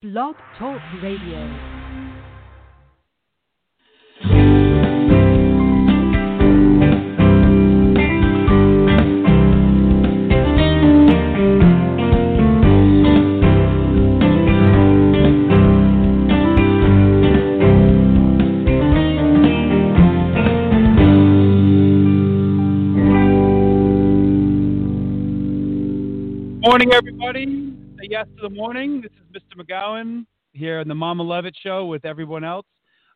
Blog Talk Radio. Morning, everybody. Say yes to the morning. This is. McGowan here in the Mama Levitt show with everyone else.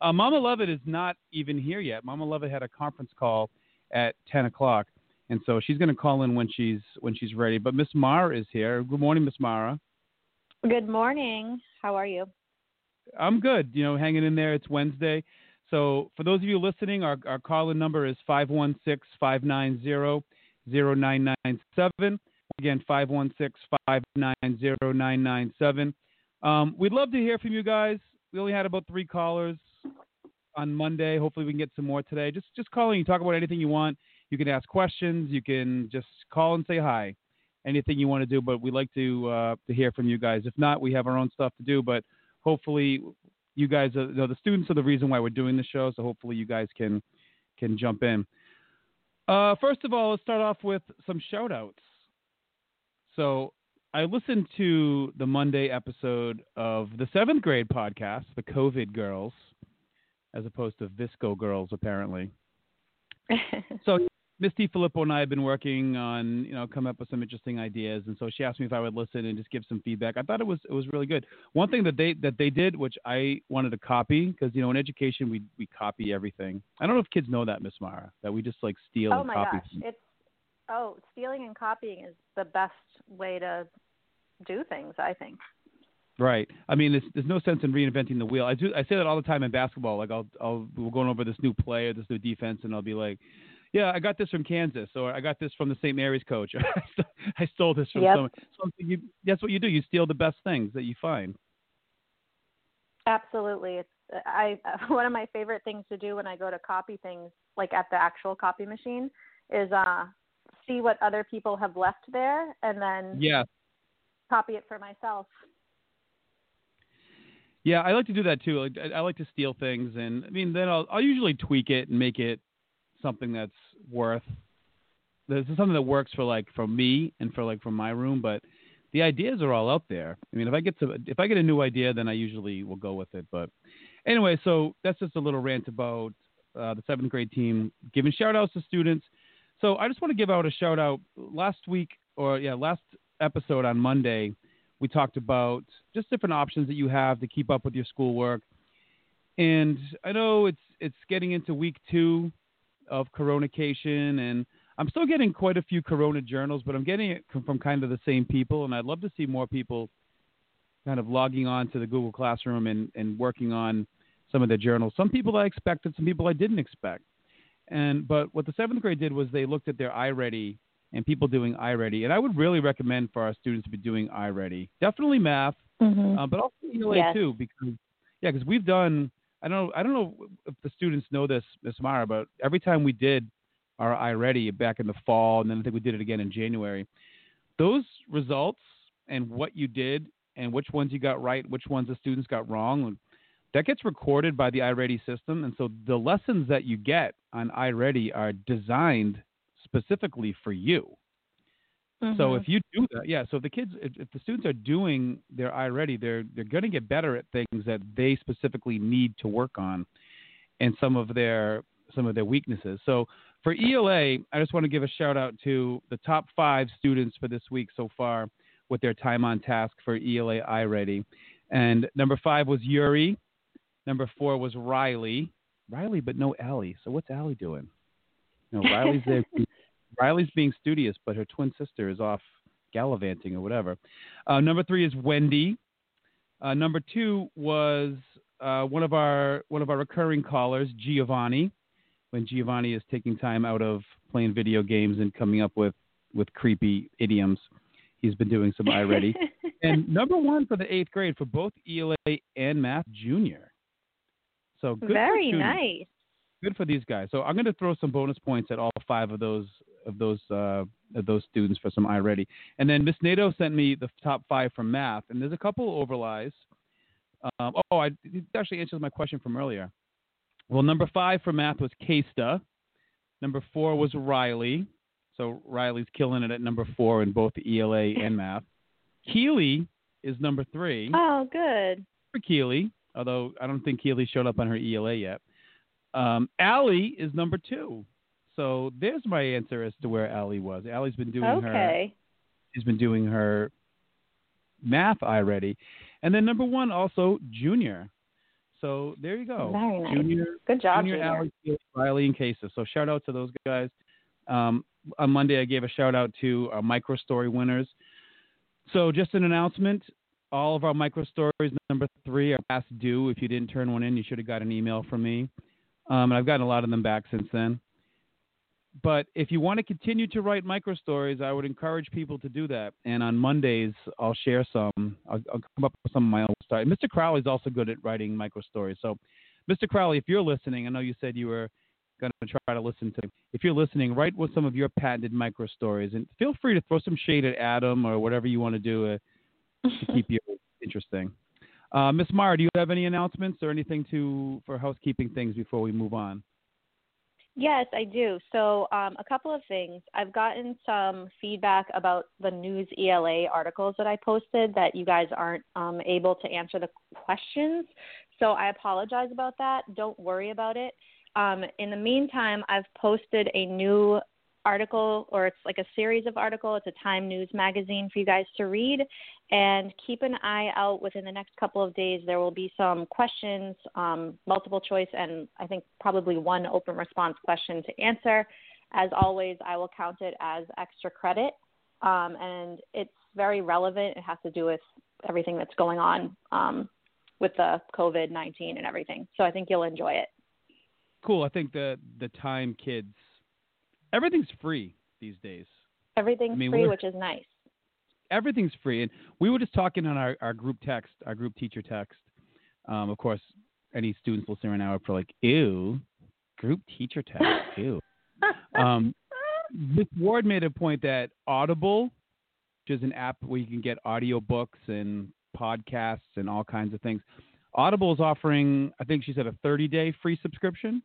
Uh, Mama Levitt is not even here yet. Mama Levitt had a conference call at 10 o'clock, and so she's going to call in when she's when she's ready. But Miss Marra is here. Good morning, Miss Marra. Good morning. How are you? I'm good. You know, hanging in there. It's Wednesday. So for those of you listening, our, our call-in number is 516-590-0997. Again, 516-590-0997. Um, we'd love to hear from you guys. We only had about three callers on Monday. Hopefully we can get some more today. Just just call in. You talk about anything you want. You can ask questions. You can just call and say hi. Anything you want to do, but we'd like to uh, to hear from you guys. If not, we have our own stuff to do. But hopefully, you guys, are, you know, the students are the reason why we're doing the show. So hopefully, you guys can can jump in. Uh, first of all, let's start off with some shout outs. So I listened to the Monday episode of the seventh grade podcast, the COVID Girls, as opposed to VSCO Girls, apparently. so Misty Filippo and I have been working on, you know, come up with some interesting ideas, and so she asked me if I would listen and just give some feedback. I thought it was it was really good. One thing that they that they did, which I wanted to copy, because you know in education we we copy everything. I don't know if kids know that, Miss Marra, that we just like steal oh and my copy. gosh, it's oh stealing and copying is the best way to do things. I think. Right. I mean, there's, there's no sense in reinventing the wheel. I do. I say that all the time in basketball. Like, I'll, I'll, we're going over this new play or this new defense, and I'll be like, "Yeah, I got this from Kansas, or I got this from the St. Mary's coach. I stole this from Yep. someone." So you, that's what you do. You steal the best things that you find. Absolutely, it's I one of my favorite things to do when I go to copy things, like at the actual copy machine, is uh see what other people have left there and then Yeah. copy it for myself. Yeah, I like to do that too. Like, I, I like to steal things, and I mean, then I'll, I'll usually tweak it and make it something that's worth. This is something that works for like for me and for like for my room, but the ideas are all out there. I mean, if I get to if I get a new idea, then I usually will go with it. But anyway, so that's just a little rant about uh, the seventh grade team giving shout outs to students. So I just want to give out a shout out. Last week, or yeah, last episode on Monday, we talked about just different options that you have to keep up with your schoolwork. And I know it's it's getting into week two of Coronacation, and I'm still getting quite a few Corona journals, but I'm getting it from, kind of the same people, and I'd love to see more people kind of logging on to the Google Classroom and, and working on some of their journals. Some people I expected, some people I didn't expect. And but what the seventh grade did was they looked at their iReady and people doing iReady, and I would really recommend for our students to be doing iReady. Definitely math, Mm-hmm. uh, but also ELA Yes. too, because yeah, because we've done. I don't know. I don't know if the students know this, Miss Marra, but every time we did our iReady back in the fall, and then I think we did it again in January. Those results and what you did and which ones you got right, which ones the students got wrong, that gets recorded by the iReady system, and so the lessons that you get on iReady are designed specifically for you. So Mm-hmm. if you do that, yeah. So if the kids, if, if the students are doing their iReady, they're they're going to get better at things that they specifically need to work on, and some of their some of their weaknesses. So for ELA, I just want to give a shout out to the top five students for this week so far with their time on task for ELA iReady, and number five was Yuri, number four was Riley, Riley, but no Allie. So what's Allie doing? No, Riley's there. Riley's being studious, but her twin sister is off gallivanting or whatever. Uh, number three is Wendy. Uh, number two was uh, one of our one of our recurring callers, Giovanni. When Giovanni is taking time out of playing video games and coming up with with creepy idioms, he's been doing some iReady. and number one for the eighth grade for both ELA and Math Junior. So good Very nice. good for these guys. So I'm going to throw some bonus points at all five of those of those uh, of those students for some iReady. And then Miss Nato sent me the top five from math, and there's a couple overlies. Um, oh, I, it actually answers my question from earlier. Well, number five for math was Kasta. Number four was Riley. So Riley's killing it at number four in both ELA and math. Keely is number three. Oh, good. For Keely, although I don't think Keely showed up on her ELA yet. Um, Allie is number two. So there's my answer as to where Allie was. Allie's been doing her. Okay. She's been doing her math already, and then number one also Junior. So there you go. Very nice. Junior, Good job, Junior, Junior. Allie, Riley, and Casey. So shout out to those guys. Um, on Monday, I gave a shout out to our micro story winners. So just an announcement: all of our micro stories number three are past due. If you didn't turn one in, you should have got an email from me. Um, and I've gotten a lot of them back since then. But if you want to continue to write micro stories, I would encourage people to do that. And on Mondays, I'll share some. I'll, I'll come up with some of my own stories. Mr. Crowley's also good at writing micro stories. So, Mr. Crowley, if you're listening, I know you said you were going to try to listen to. If you're listening, write with some of your patented micro stories, and feel free to throw some shade at Adam or whatever you want to do uh, to keep you interesting. Uh, Miss Marra, do you have any announcements or anything to for housekeeping things before we move on? Yes, I do. So, um, a couple of things. I've gotten some feedback about the Newsela articles that I posted that you guys aren't um, able to answer the questions. So, I apologize about that. Don't worry about it. Um, in the meantime, I've posted a new article, or it's like a series of articles. It's a Time News magazine for you guys to read. And keep an eye out within the next couple of days. There will be some questions, um, multiple choice, and I think probably one open response question to answer. As always, I will count it as extra credit. Um, and it's very relevant. It has to do with everything that's going on um, with the COVID 19 and everything. So I think you'll enjoy it. Cool. I think the the time kids, everything's free these days. Everything's I mean, free, which is nice. everything's free. And we were just talking on our, our group text, our group teacher text. Um, of course, any students listening right now are probably like, ew, group teacher text, ew. Um, Miss Ward made a point that Audible, which is an app where you can get audio books and podcasts and all kinds of things. Audible is offering, I think she said, a 30 day free subscription.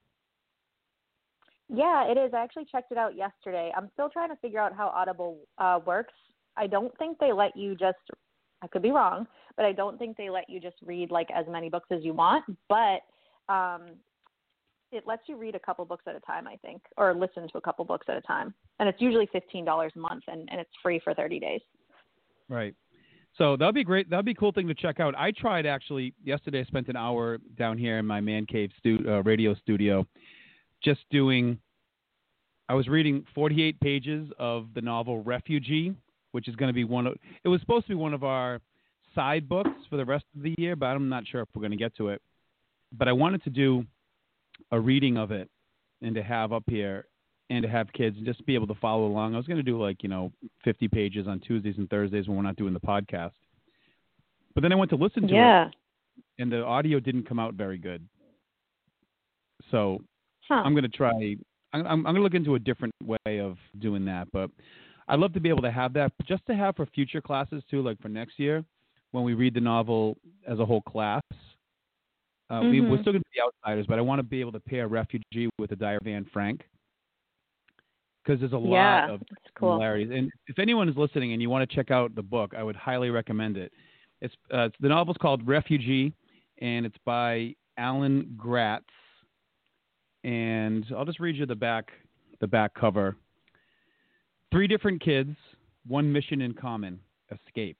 Yeah, it is. I actually checked it out yesterday. I'm still trying to figure out how Audible uh, works. I don't think they let you just, I could be wrong, but I don't think they let you just read like as many books as you want. But um, it lets you read a couple books at a time, I think, or listen to a couple books at a time. And it's usually $15 a month and, and it's free for 30 days. Right. So that'd be great. That'd be a cool thing to check out. I tried actually yesterday. I spent an hour down here in my man cave stu- uh, radio studio, just doing. I was reading 48 pages of the novel Refugee, which is going to be one of. It was supposed to be one of our side books for the rest of the year, but I'm not sure if we're going to get to it. But I wanted to do a reading of it and to have up here and to have kids and just be able to follow along. I was going to do like, you know, 50 pages on Tuesdays and Thursdays when we're not doing the podcast. But then I went to listen to it and the audio didn't come out very good. So Huh. I'm going to try. I'm, I'm going to look into a different way of doing that. But I'd love to be able to have that just to have for future classes too, like for next year when we read the novel as a whole class. Uh, we, we're Mhm. still going to be outsiders, but I want to be able to pair Refugee with the Diary of Anne Frank because there's a lot of it's cool. similarities. And if anyone is listening and you want to check out the book, I would highly recommend it. It's, uh, it's the novel's called Refugee, and it's by Alan Gratz. And I'll just read you the back the back cover. Three different kids, one mission in common: escape.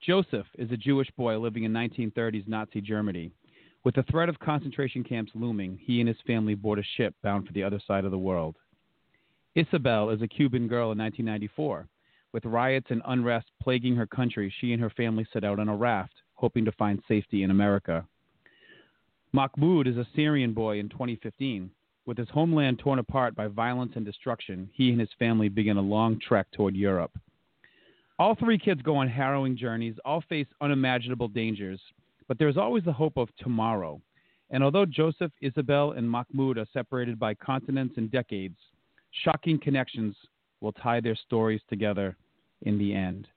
Joseph is a Jewish boy living in 1930s Nazi Germany. With the threat of concentration camps looming, he and his family board a ship bound for the other side of the world. Isabel is a Cuban girl in 1994. With riots and unrest plaguing her country, she and her family set out on a raft, hoping to find safety in America. Mahmoud is a Syrian boy in 2015. With his homeland torn apart by violence and destruction, he and his family begin a long trek toward Europe. All three kids go on harrowing journeys, all face unimaginable dangers, but there is always the hope of tomorrow. And although Joseph, Isabel, and Mahmoud are separated by continents and decades, shocking connections will tie their stories together in the end.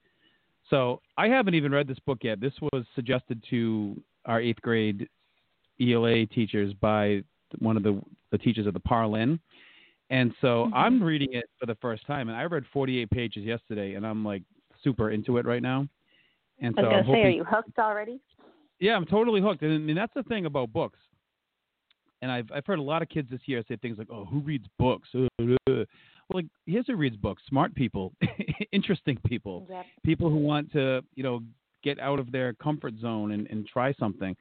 So I haven't even read this book yet. This was suggested to our eighth grade ELA teachers by one of the the teachers of the Parlin. And so Mhm. I'm reading it for the first time, and I read 48 pages yesterday, and I'm like super into it right now. And I so was I'm gonna say, are you hooked already? yeah, I'm totally hooked, and I mean that's the thing about books. And I've I've heard a lot of kids this year say things like, "Oh, who reads books?" Well, like here's who reads books: smart people, interesting people, Yep. people who want to you know get out of their comfort zone and, and try something.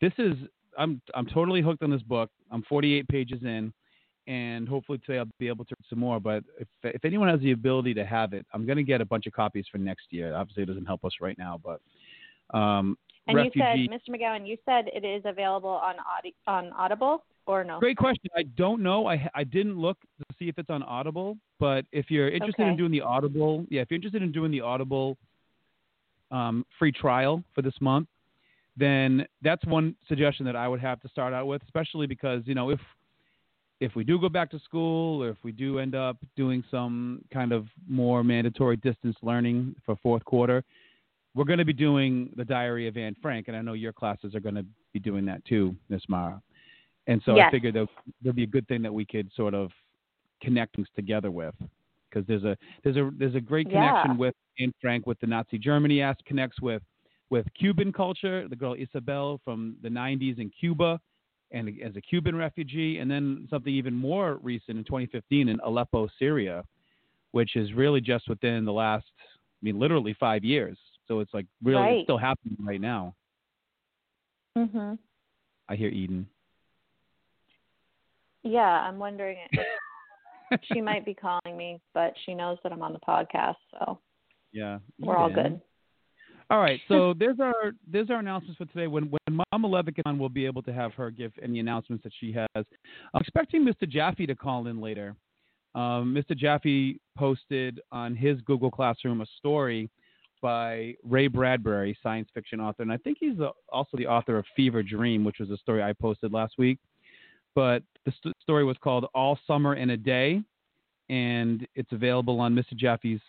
This is I'm I'm totally hooked on this book. I'm 48 pages in, and hopefully today I'll be able to read some more. But if if anyone has the ability to have it, I'm going to get a bunch of copies for next year. Obviously, it doesn't help us right now, but um, And refugee. you said, Mr. McGowan, you said it is available on Audi- on Audible or no? Great question. I don't know. I I didn't look to see if it's on Audible, but if you're interested in doing the Audible, yeah, if you're interested in doing the Audible um, free trial for this month, then that's one suggestion that I would have to start out with, especially because you know if if we do go back to school or if we do end up doing some kind of more mandatory distance learning for fourth quarter, we're going to be doing the Diary of Anne Frank, and I know your classes are going to be doing that too, Miss Marra. And so I figured that there'd be a good thing that we could sort of connect things together with, because there's a there's a there's a great connection Yeah. with Anne Frank with the Nazi Germany aspect connects with with Cuban culture. The girl Isabel from the 90s in Cuba, and as a Cuban refugee, and then something even more recent in 2015 in Aleppo, Syria, which is really just within the last, I mean, literally five years. So it's like really Right. it's still happening right now. Mm-hmm. I hear Eden. Yeah, I'm wondering she might be calling me, but she knows that I'm on the podcast, so Yeah, we're all good. All right, so there's our there's our announcements for today. When when Mama Levitt is on, we'll be able to have her give any announcements that she has. I'm expecting Mr. Jaffe to call in later. Um, Mr. Jaffe posted on his Google Classroom a story by Ray Bradbury, science fiction author, and I think he's the, also the author of Fever Dream, which was a story I posted last week. But the st- story was called All Summer in a Day, and it's available on Mr. Jaffe's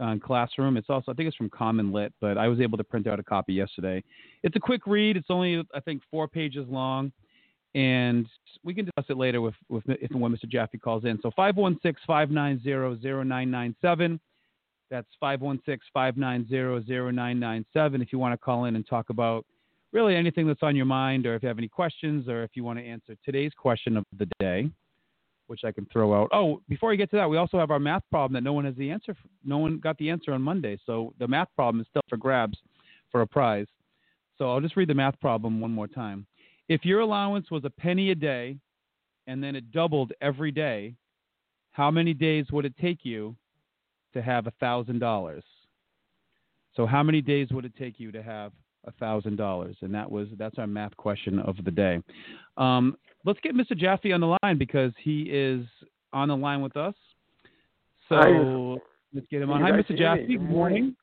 uh, Classroom. It's also I think it's from Common Lit, but I was able to print out a copy yesterday. It's a quick read. It's only I think four pages long, and we can discuss it later with, with if and when Mr. Jaffe calls in. So 516-590-0997. That's 516-590-0997 if you want to call in and talk about really anything that's on your mind or if you have any questions or if you want to answer today's question of the day, which I can throw out. Oh, before we get to that, we also have our math problem that no one has the answer. For, no one got the answer on Monday. So the math problem is still for grabs for a prize. So I'll just read the math problem one more time. If your allowance was a penny a day and then it doubled every day, how many days would it take you to have a thousand dollars? So how many days would it take you to have a thousand dollars? And that was that's our math question of the day. Um, let's get Mr. Jaffe on the line because he is on the line with us. So Hi. let's get him on. Hi, guys Mr. Jaffe. Good morning.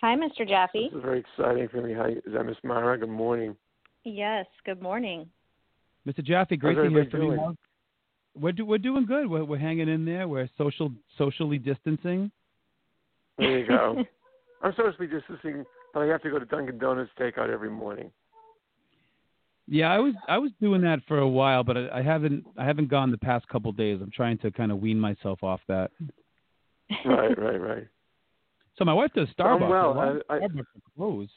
Hi, Mr. Jaffe. This is very exciting for me. Hi, is that Miss Marra? Good morning. Yes, good morning. Mr. Jaffe, great How's to hear from you. doing? How's- We're do, we're doing good. We're, we're hanging in there. We're social socially distancing. There you go. I'm supposed to be distancing, but I have to go to Dunkin' Donuts takeout every morning. Yeah, I was I was doing that for a while, but I, I haven't I haven't gone the past couple days. I'm trying to kind of wean myself off that. Right, right, right. So my wife does Starbucks. well, A lot of I- I- Starbucks are closed.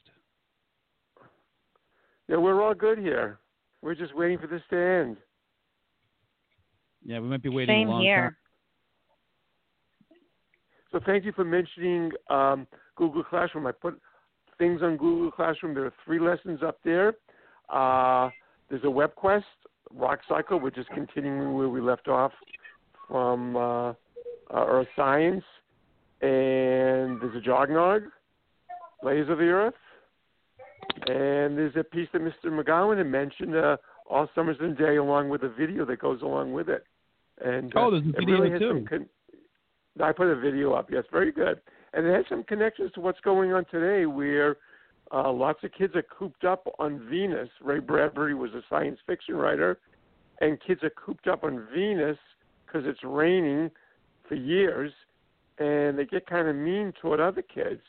Yeah, we're all good here. We're just waiting for this to end. Yeah, we might be waiting Same a long here. time. So thank you for mentioning um, Google Classroom. I put things on Google Classroom. There are three lessons up there. Uh, there's a web quest, Rock Cycle, which is continuing where we left off from uh, uh, Earth Science. And there's a Jognog, Layers of the Earth. And there's a piece that Mr. McGowan had mentioned, uh, All Summers in a Day, along with a video that goes along with it. And uh, Oh, there's a video really too. con- I put a video up. Yes, very good. And it has some connections to what's going on today, where uh, lots of kids are cooped up on Venus. Ray Bradbury was a science fiction writer, and kids are cooped up on Venus because it's raining for years, and they get kind of mean toward other kids.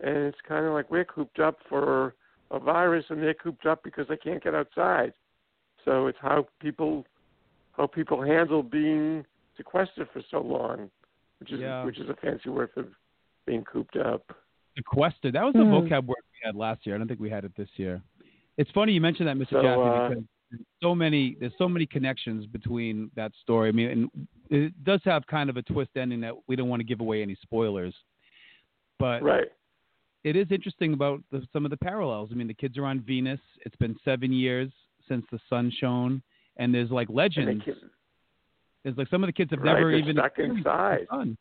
And it's kind of like we're cooped up for a virus and they're cooped up because they can't get outside. So it's how people how people handle being sequestered for so long, which is Yeah. which is a fancy word for being cooped up. Sequestered. That was the Hmm. vocab word we had last year. I don't think we had it this year. It's funny you mentioned that, Mr. So, Jaffe, uh, because there's so many there's so many connections between that story. I mean, and it does have kind of a twist ending that we don't want to give away any spoilers. But Right. it is interesting about the, some of the parallels. I mean, the kids are on Venus. It's been seven years since the sun shone, and there's like legends. they can, There's like some of the kids have Right, never even stuck experienced the inside. sun.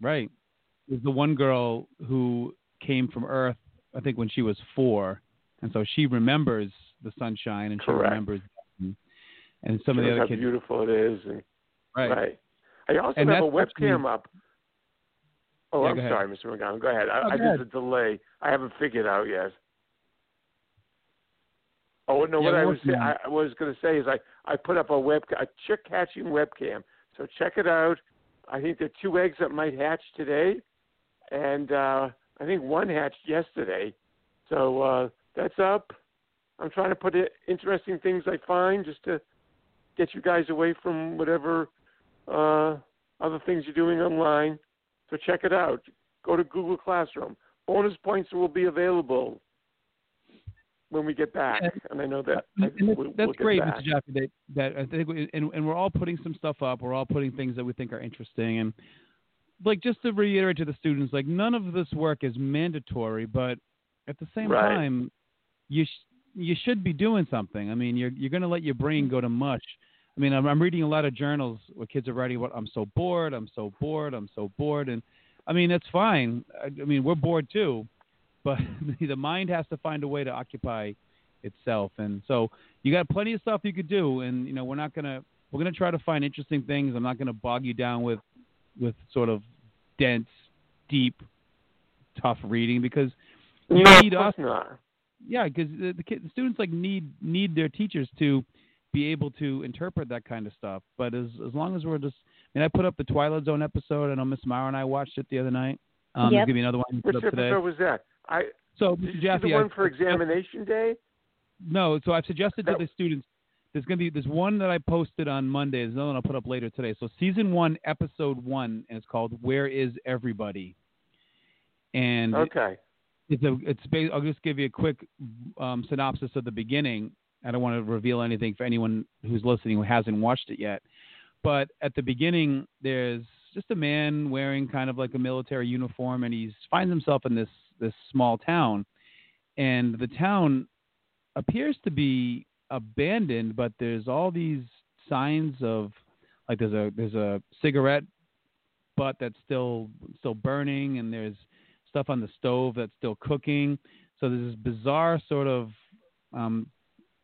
Right. There's the one girl who came from Earth, I think, when she was four, and so she remembers the sunshine and she Correct. remembers. And some of the other how kids, beautiful it is, and right? right. I also And have a webcam up. Oh, Yeah, I'm ahead. sorry, Mr. McGowan. Go ahead. I, Oh, I there's a delay. I haven't figured out yet. Oh no! Yeah, what I was say, I was going to say is I I put up a web a chick hatching webcam. So check it out. I think there are two eggs that might hatch today, and uh, I think one hatched yesterday. So uh, that's up. I'm trying to put it, interesting things I find just to get you guys away from whatever uh, other things you're doing online. So check it out. Go to Google Classroom. Bonus points will be available when we get back, And- I know that I, that's, we'll, that's we'll great, back. Mr. Jaffe. That, that I think, we, and, and we're all putting some stuff up. We're all putting things that we think are interesting, and like just to reiterate to the students, like none of this work is mandatory, but at the same Right. time, you sh- you should be doing something. I mean, you're you're going to let your brain go to mush. I mean, I'm, I'm reading a lot of journals where kids are writing about, I'm so bored, I'm so bored, I'm so bored, and I mean, that's fine. I, I mean, we're bored too, but the mind has to find a way to occupy itself, and so you got plenty of stuff you could do, and you know, we're not gonna we're gonna try to find interesting things. I'm not gonna bog you down with with sort of dense, deep, tough reading because you no, need us not. yeah, because the, the, kid, the students like need need their teachers to be able to interpret that kind of stuff. But as as long as we're just, I mean, I put up the Twilight Zone episode. I know Miss Marra and I watched it the other night. Um, Yep. I'll give you another one. Which Put up today. episode was that? I So, did you see Jaffe, the I- one for examination day? no, so I've suggested to the students. There's going to be there's one that I posted on Monday. There's another one I'll put up later today. So season one, episode one, and it's called "Where Is Everybody?" And Okay. it's a it's I'll just give you a quick um, synopsis of the beginning. I don't want to reveal anything for anyone who's listening who hasn't watched it yet. But at the beginning, there's just a man wearing kind of like a military uniform, and he finds himself in this this small town, and the town appears to be abandoned, but there's all these signs of like there's a there's a cigarette butt that's still still burning, and there's stuff on the stove that's still cooking. So there's this bizarre sort of um,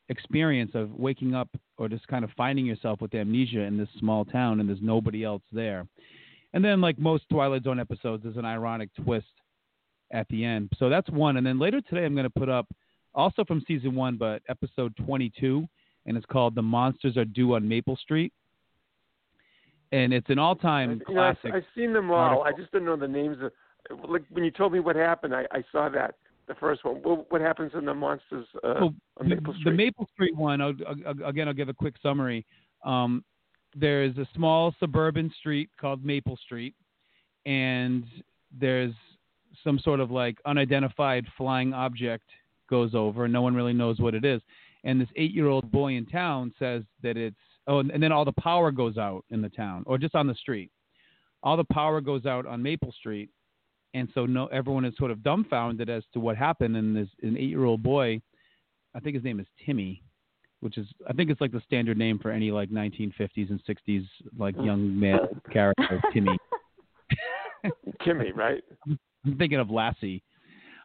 experience of waking up or just kind of finding yourself with amnesia in this small town and there's nobody else there. And then, like most Twilight Zone episodes, there's an ironic twist at the end. So that's one. And then later today, I'm going to put up also from season one, but episode 22, and it's called "The Monsters Are Due on Maple Street." And it's an all-time You know, I've, classic. I've seen them all. I just didn't know the names of. Like when you told me what happened, I, I saw that the first one. What, what happens in the monsters uh, on the, Maple the Street? Maple Street one, I'll, I'll- again, I'll give a quick summary. Um, there's a small suburban street called Maple Street, and there's some sort of like unidentified flying object goes over, and no one really knows what it is. And this eight-year-old boy in town says that it's oh, and, and then all the power goes out in the town, or just on the street. All the power goes out on Maple Street, and so no, everyone is sort of dumbfounded as to what happened. And this an eight-year-old boy, I think his name is Timmy, which is I think it's like the standard name for any like 1950s and 60s like young male character, Timmy. Timmy, right? I'm thinking of Lassie.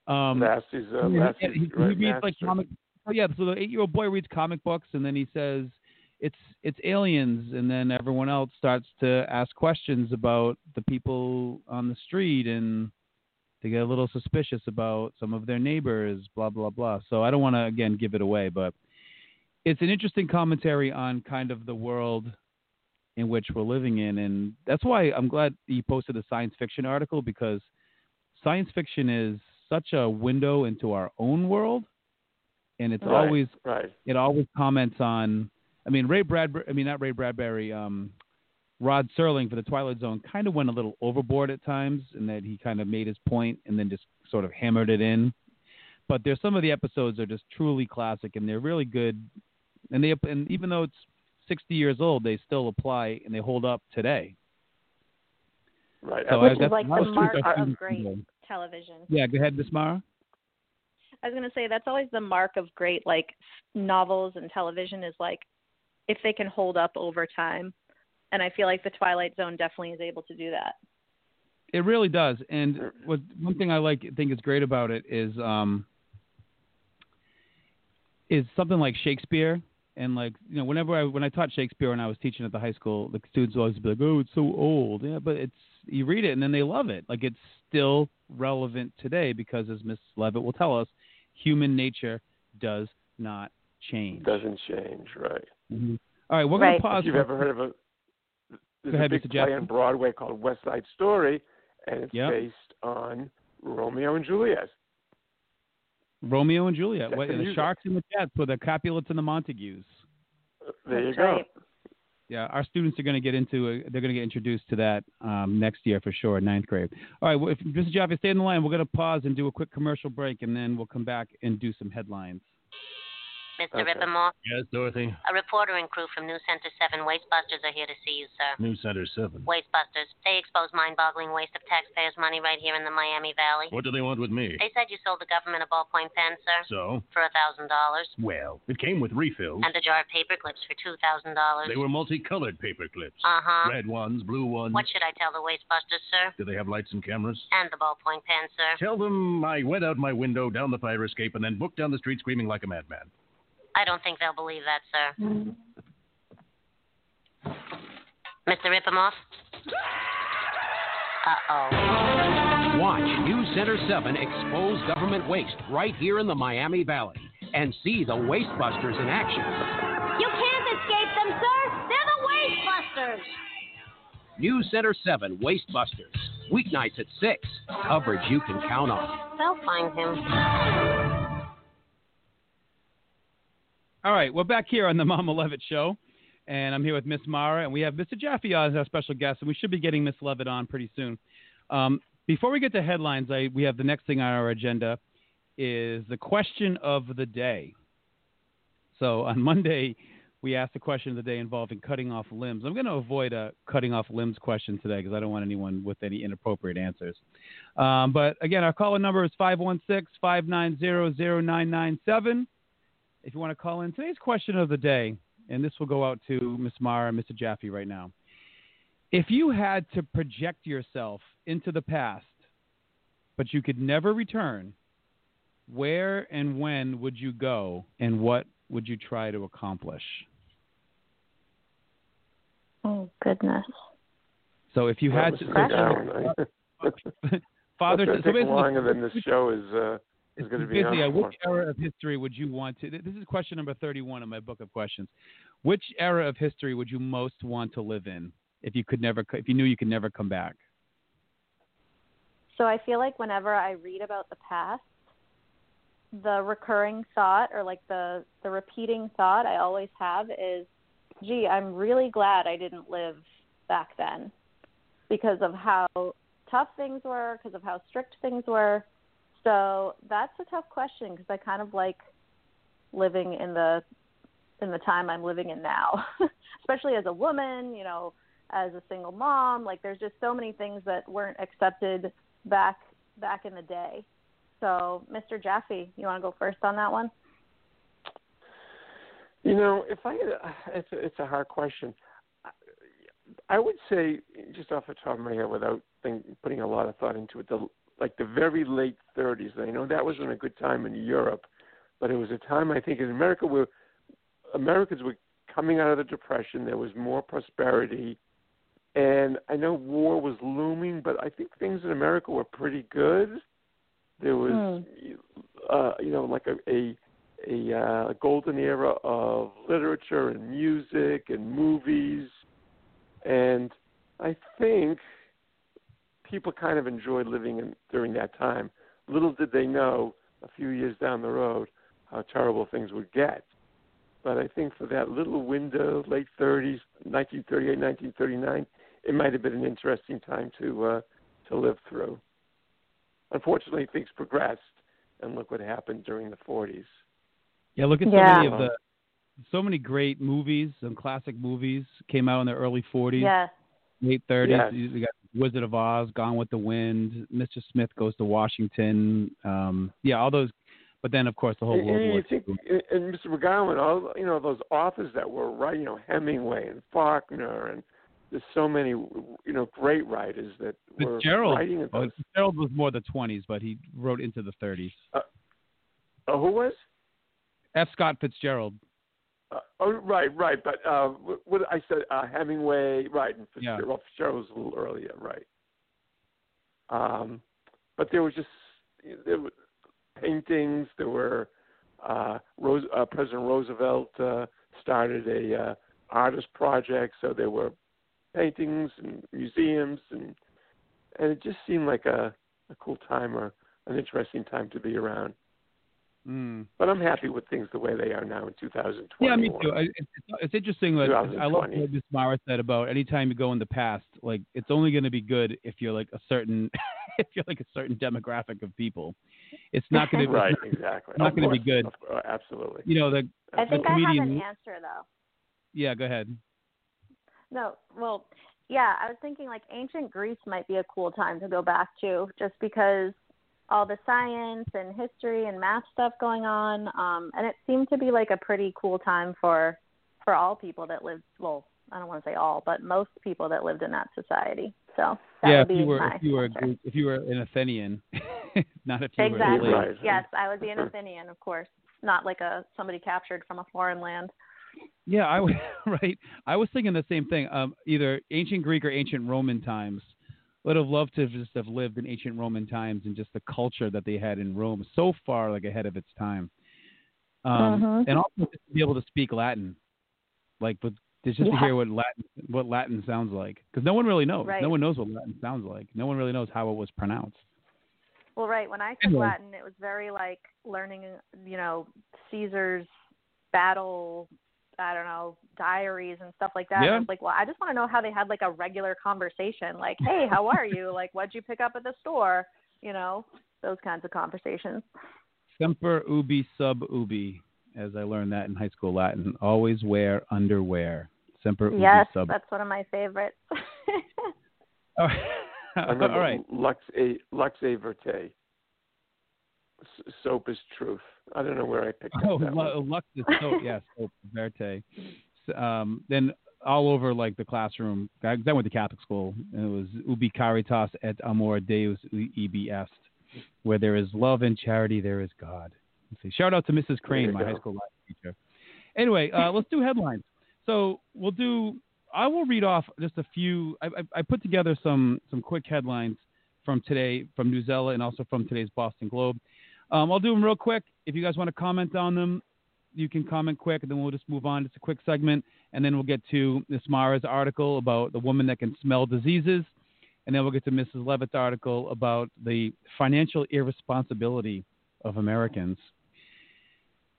Um, uh, he- he, he right? reads like comic. Oh yeah, so the eight-year-old boy reads comic books, and then he says, "It's it's aliens," and then everyone else starts to ask questions about the people on the street, and they get a little suspicious about some of their neighbors, blah blah blah. So I don't want to again give it away, but it's an interesting commentary on kind of the world in which we're living in, and that's why I'm glad you posted a science fiction article because science fiction is such a window into our own world and it's Right, always right. it always comments on. I mean, Ray Bradbury. I mean, not Ray Bradbury. Um, Rod Serling for the Twilight Zone kind of went a little overboard at times, in that he kind of made his point and then just sort of hammered it in. But there's some of the episodes are just truly classic, and they're really good. And they and even though it's 60 years old, they still apply and they hold up today. Right. So I- I- is that's- like the was mark thinking- I of great thinking- television. Yeah, go ahead, Miss Marra. I was going to say that's always the mark of great like novels and television is like if they can hold up over time. And I feel like the Twilight Zone definitely is able to do that. It really does. And what one thing I like think is great about it is um is something like Shakespeare and like you know whenever I when I taught Shakespeare when I was teaching at the high school, the students would always be like, "Oh, it's so old." Yeah, but it's you read it and then they love it. Like it's still relevant today because as Miss Levitt will tell us, human nature does not change. doesn't change, right? Mhm. All right, we're Right. going to pause. If you've for- ever heard of a there's ahead, a big play Jackson. on Broadway called West Side Story, and it's Yep. based on Romeo and Juliet. Romeo and Juliet, That's what, the the. Sharks and the Jets with the Capulets and the Montagues. There you That's go. right. Yeah, our students are going to get into it. They're going to get introduced to that um, next year for sure, ninth grade. All right, well, if Mr. Jaffe, stay in the line. We're going to pause and do a quick commercial break, and then we'll come back and do some headlines. Mr. Okay. Rippermore, Yes, Dorothy. a reporter and crew from News Center 7 Wastebusters are here to see you, sir. New Center 7. Wastebusters, they expose mind-boggling waste of taxpayers' money right here in the Miami Valley. What do they want with me? They said you sold the government a ballpoint pen, sir, So? for a thousand dollars, Well, it came with refills. and a jar of paper clips for two thousand dollars. They were multicolored paper clips. Uh huh. Red ones, blue ones. What should I tell the Wastebusters, sir? Do they have lights and cameras? And the ballpoint pen, sir. Tell them I went out my window, down the fire escape, and then booked down the street screaming like a madman. I don't think they'll believe that, sir. Mr. Rippermoff? Uh oh. Watch News Center 7 expose government waste right here in the Miami Valley and see the Wastebusters in action. You can't escape them, sir. They're the Wastebusters. News Center 7 Wastebusters. Weeknights at 6. Coverage you can count on. They'll find him. All right, we're back here on the Mama Levitt Show, and I'm here with Miss Marra, and we have Mr. Jaffe as our special guest, and we should be getting Miss Levitt on pretty soon. Um, before we get to headlines, I, we have the next thing on our agenda is the question of the day. So on Monday, we asked the question of the day involving cutting off limbs. I'm going to avoid a cutting off limbs question today because I don't want anyone with any inappropriate answers. Um, but again, our caller number is 516 590 0997 if you want to call in. Today's question of the day, and this will go out to Miss Marra and Mr. Jaffe right now. If you had to project yourself into the past, but you could never return, where and when would you go, and what would you try to accomplish? Oh goodness. So if you Well, had to, McGowan, I- Father, It's so gonna take basically, longer than this show is uh, is It's going to be basically, on for. which era of history would you want to? This is question number 31 in my book of questions. Which era of history would you most want to live in if you could never, if you knew you could never come back? So I feel like whenever I read about the past, the recurring thought or like the the repeating thought I always have is, gee, I'm really glad I didn't live back then because of how tough things were, because of how strict things were. So that's a tough question because I kind of like living in the in the time I'm living in now, especially as a woman, you know, as a single mom. Like there's just so many things that weren't accepted back back in the day. So, Mr. Jaffe, you want to go first on that one? You know, if I it's a, it's a hard question. I- would say, just off the top of my head, without think, putting a lot of thought into it, the like the very late 30s. I know that wasn't a good time in Europe, but it was a time I think in America where Americans were coming out of the depression. There was more prosperity, and I know war was looming, but I think things in America were pretty good. There was, uh, you know, like a a, a uh, golden era of literature and music and movies, and I think people kind of enjoyed living in during that time. Little did they know, a few years down the road, how terrible things would get. But I think for that little window, late 30s, 1938, 1939, it might have been an interesting time to uh, to live through. Unfortunately, things progressed, and look what happened during the 40s. Yeah, look at so Yeah. many of the so many great movies, some classic movies came out in the early 40s, Yes. late 30s. Yes. You got Wizard of Oz, Gone with the Wind, Mr. Smith Goes to Washington. Um, yeah, all those. But then, of course, the whole And, World and War you think, and- Mr. McGowan, all you know, those authors that were writing, you know, Hemingway and Faulkner, and there's so many, you know, great writers that were Fitzgerald. writing in Oh, those. Fitzgerald was more the 20s, but he wrote into the 30s. Oh, uh, uh, who was? F. Scott Fitzgerald. Uh, oh, right, right. But uh, what, what I said, uh, Hemingway, right, and Yeah. Fitzgerald, Fitzgerald was a little earlier, right. Um, but there was just there were paintings. There were uh, Rose, uh, President Roosevelt uh, started a uh, artist project, so there were paintings and museums, and and it just seemed like a, a cool time or an interesting time to be around. Mm. But I'm happy with things the way they are now in 2020. Yeah, me too. I- It's, it's interesting. That I love what Miss Marra said about anytime you go in the past, like it's only going to be good if you're like a certain, if you're like a certain demographic of people. It's not going to be right, exactly. not gonna be good. course, absolutely. You know the I think the I have an answer though. Yeah, go ahead. No, well, yeah, I was thinking like ancient Greece might be a cool time to go back to, just because all the science and history and math stuff going on, um, and it seemed to be like a pretty cool time for for all people that lived. Well, I don't want to say all, but most people that lived in that society. So that yeah, would if be you were if you were a. Greek, if you were an Athenian, not if you were exactly. Yes, I would be an Athenian, of course, not like a somebody captured from a foreign land. Yeah, I was right. I was thinking the same thing. Um, either ancient Greek or ancient Roman times. Would have loved to just have lived in ancient Roman times and just the culture that they had in Rome, so far like ahead of its time. Um, Mhm. And also just to be able to speak Latin, like with just to hear what Latin what Latin sounds like, because no one really knows. Right. No one knows what Latin sounds like. No one really knows how it was pronounced. Well, right. When I took Anyway. Latin, it was very like learning, you know, Caesar's battle, I don't know, diaries and stuff like that. Yeah. I was like, well, I just want to know how they had like a regular conversation, like, hey, how are you? like, what'd you pick up at the store? You know, those kinds of conversations. Semper ubi sub ubi, as I learned that in high school Latin. Always wear underwear. Semper ubi yes, sub. that's one of my favorites. Oh, I remember right. All right. Lux A Lux A Verte. S- soap is truth. I don't know where I picked Oh, up that Lu- one. Lux is so yes, so Verte. Um, then all over like the classroom. I, 'cause I went to Catholic school, and it was ubi caritas et amor deus ibi est, where there is love and charity, there is God. Let's see. Shout out to Mrs. Crane, my go. high school Latin teacher. Anyway, uh, let's do headlines. So we'll do. I will read off just a few. I, I, I put together some some quick headlines from today from Newsela and also from today's Boston Globe. Um, I'll do them real quick. If you guys want to comment on them, you can comment quick, and then we'll just move on. It's a quick segment, and then we'll get to Miss Marra's article about the woman that can smell diseases, and then we'll get to Mrs. Levitt's article about the financial irresponsibility of Americans.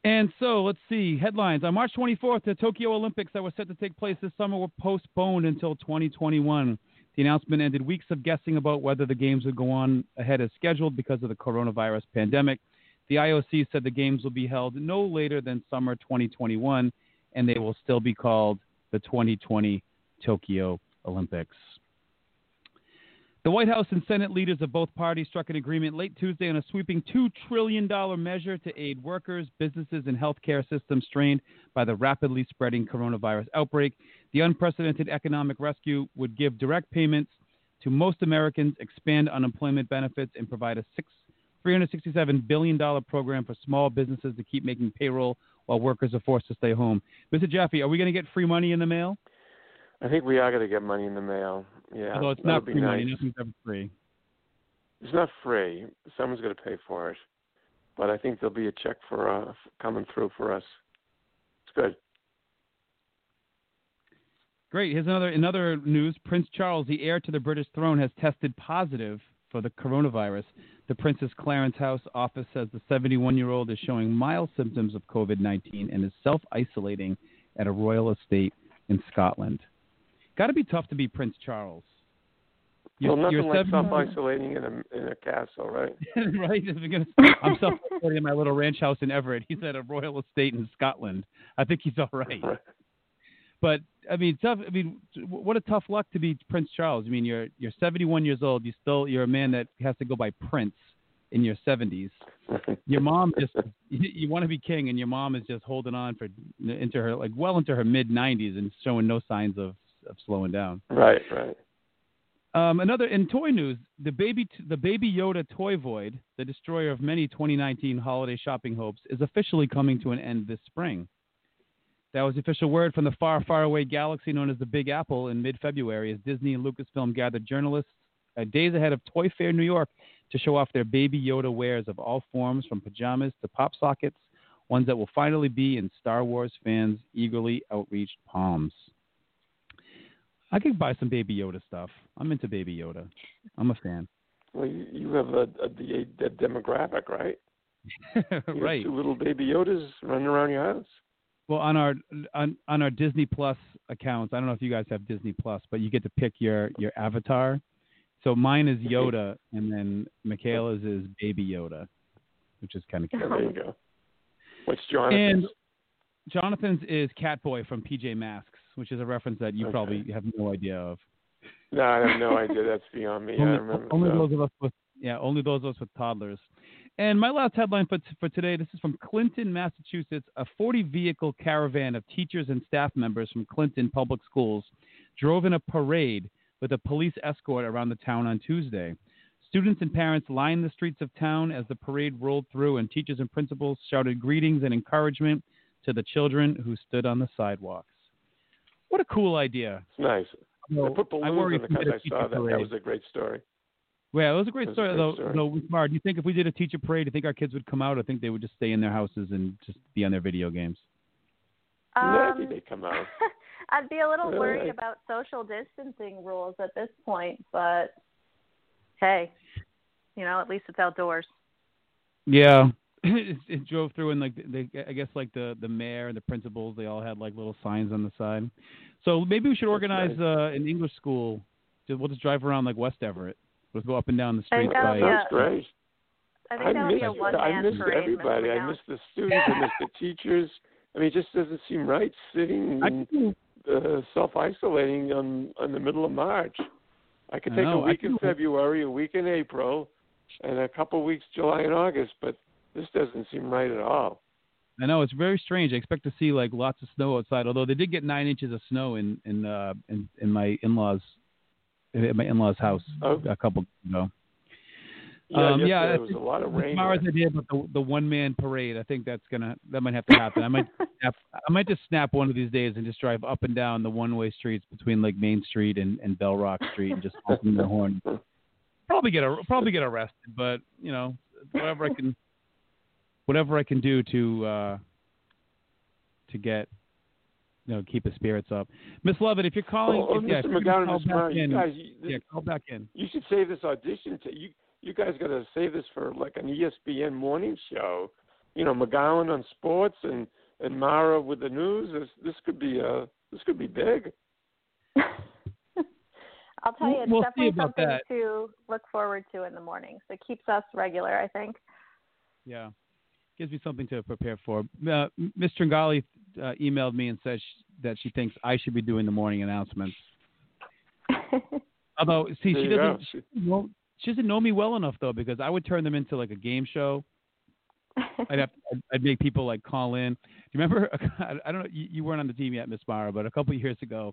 And so let's see headlines. On March 24th, the Tokyo Olympics that were set to take place this summer were postponed until 2021. The announcement ended weeks of guessing about whether the games would go on ahead as scheduled because of the coronavirus pandemic. The IOC said the games will be held no later than summer 2021, and they will still be called the 2020 Tokyo Olympics. The White House and Senate leaders of both parties struck an agreement late Tuesday on a sweeping $2 trillion measure to aid workers, businesses, and healthcare systems strained by the rapidly spreading coronavirus outbreak. The unprecedented economic rescue would give direct payments to most Americans, expand unemployment benefits, and provide a six, $367 billion program for small businesses to keep making payroll while workers are forced to stay home. Mr. Jaffe, are we going to get free money in the mail? I think we are going to get money in the mail. Yeah, Although it's not free nice. money, nothing's ever free. It's not free. Someone's going to pay for it, but I think there'll be a check for uh, coming through for us. It's good. Great. Here's another another news. Prince Charles, the heir to the British throne, has tested positive for the coronavirus. The Prince's Clarence House office says the 71 year old is showing mild symptoms of COVID 19 and is self isolating at a royal estate in Scotland. Got to be tough to be Prince Charles. well, nothing like self-isolating in a in a castle, right? right? You're I'm self isolating in my little ranch house in Everett. He's at a royal estate in Scotland. I think he's all right. Right. But I mean, tough. I mean, what a tough luck to be Prince Charles. I mean, you're you're 71 years old. You still you're a man that has to go by Prince in your 70s. Your mom just you, you want to be king, and your mom is just holding on for into her like well into her mid 90s and showing no signs of of slowing down. Right, right. Um, another in toy news, the baby the baby Yoda toy void, the destroyer of many 2019 holiday shopping hopes, is officially coming to an end this spring. That was the official word from the far, far away galaxy known as the Big Apple in mid-February, as Disney and Lucasfilm gathered journalists uh, days ahead of Toy Fair New York to show off their baby Yoda wares of all forms, from pajamas to pop sockets, ones that will finally be in Star Wars fans' eagerly outreached palms. I could buy some Baby Yoda stuff. I'm into Baby Yoda. I'm a fan. Well, you, you have a, a, a, a demographic, right? Right. Two little baby Yodas running around your house. Well, on our on, on our Disney Plus accounts, I don't know if you guys have Disney Plus, but you get to pick your your avatar. So mine is Yoda, and then Michaela's is Baby Yoda, which is kind of cute. There you go. What's Jonathan's? And Jonathan's is Catboy from PJ Masks, which is a reference that you Okay. probably have no idea of. No, I have no idea. That's beyond me. I only, remember. only so. those of us with yeah, only those of us with toddlers. And my last headline for for today, this is from Clinton, Massachusetts. A 40 vehicle caravan of teachers and staff members from Clinton Public Schools drove in a parade with a police escort around the town on Tuesday. Students and parents lined the streets of town as the parade rolled through, and teachers and principals shouted greetings and encouragement to the children who stood on the sidewalks. What a cool idea! It's nice. Although, I put I balloons worry on the cut. did a I teacher saw that. That was a great story. Yeah, it was a great That's a story. great though, story. though, Mar, do you think if we did a teacher parade, do you think our kids would come out? Or think they would just stay in their houses and just be on their video games? Maybe Um, they come out. I'd be a little Really? worried about social distancing rules at this point, but hey, you know, at least it's outdoors. Yeah, it, it drove through and like they, I guess like the the mayor and the principals, they all had like little signs on the side. So maybe we should organize uh, an English school. Just, we'll just drive around like West Everett. We'll go up and down the I streets that'll by. be Sounds great. I think that would miss, be a one I man parade. Everybody. I McGowan. miss the students. I miss the teachers. I mean, it just doesn't seem right sitting I and uh, self-isolating on on the middle of March. I could I take know, a I week in February, a week in April, and a couple of weeks July and August, but this doesn't seem right at all. I know it's very strange. I expect to see like lots of snow outside. Although they did get nine inches of snow in in uh, in, in my in-laws at my in-laws' house Oh. a couple days ago. Yeah, Um, yeah, there was a lot of rain. There. idea about the, the one-man parade. I think that's gonna that might have to happen. I might snap, I might just snap one of these days and just drive up and down the one-way streets between like Main Street and, and Bell Rock Street and just honking the horn. Probably get a, probably get arrested, but you know whatever I can whatever I can do to uh, to get you know keep the spirits up. Miss Levitt, if you're calling, Oh, oh, yeah, Mr. you're McGowan, call Mr. back Marra, you in, guys, you, yeah, call back in. you should save this audition. To, you you guys got to save this for like an ESPN morning show. You know, McGowan on sports and and Marra with the news. This this could be uh this could be big. I'll tell you, it's we'll definitely something that. to look forward to in the mornings. It keeps us regular, I think. Yeah, gives me something to prepare for. Uh, Ms. Tringali uh, emailed me and said sh- that she thinks I should be doing the morning announcements. Although, see, There she doesn't. go. She, know, she doesn't know me well enough though, because I would turn them into like a game show. I'd have I'd, I'd make people like call in. Do you remember? I don't know. You, you weren't on the team yet, Miss Marra, but a couple of years ago,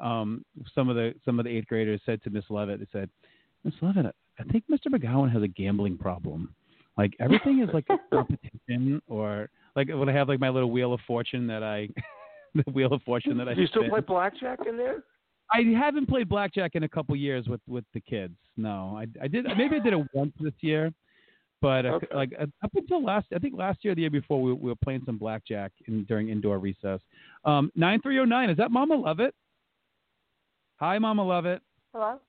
um, some of the some of the eighth graders said to Miss Levitt, they said, Miss Levitt, I think Mr. McGowan has a gambling problem. Like everything is like a competition, or like when I have like my little wheel of fortune that I, the wheel of fortune that I. Do you still spin. play blackjack in there? I haven't played blackjack in a couple years with with the kids. No, I I did maybe I did it once this year, but uh, Okay. like uh, up until last I think last year, or the year before, we, we were playing some blackjack in, during indoor recess. Um, nine three zero nine is that Mama Levitt? Hi, Mama Levitt. Hello?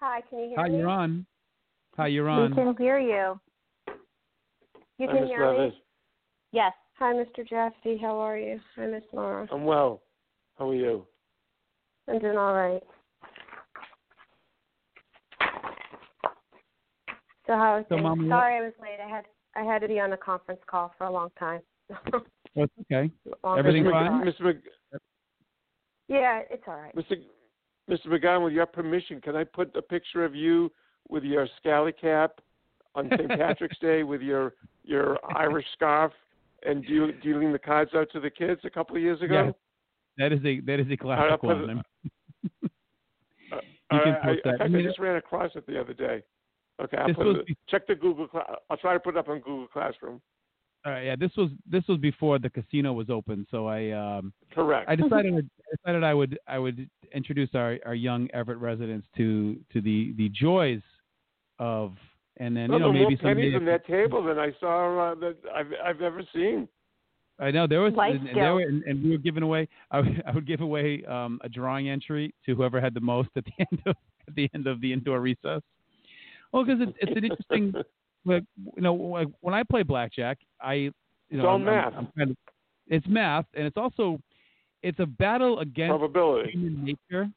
Hi, can you hear Hi, me? Hi, you're on. Hi, you're We on. can hear you. You Hi, can Miss hear me? Yes. Hi, Mr. Jaffe. How are you? Hi, Miss Laura. I'm well. How are you? I'm doing all right. So how are So, things? Mom, what- Sorry I was late. I had I had to be on a conference call for a long time. That's okay. Longer Everything fine? Mr. Mc, Yeah, it's all right. Mr. Mr. McGowan, with your permission, can I put a picture of you with your scally cap on St. Patrick's Day with your your Irish scarf and deal, dealing the cards out to the kids a couple of years ago? Yes. That is a that is a classic I'll put it- one. Uh, You can I, I, that. I I mean, just ran across it the other day. Okay, I'll put was it, be- check the Google. I'll try to put it up on Google Classroom. All right, yeah, this was this was before the casino was open, so I um Correct. I decided I decided I would I would introduce our, our young Everett residents to to the the joys of and then you Well, know there maybe more pennies on that table that I saw uh, that I've I've ever seen. I know there was and, and there were and, and we were giving away I would, I would give away um a drawing entry to whoever had the most at the end of at the end of the indoor recess. Well, because it's it's an interesting like you know like when I play blackjack, I you know all I'm- I'm- math. I'm kind of, it's math and it's also it's a battle against Probability. human nature.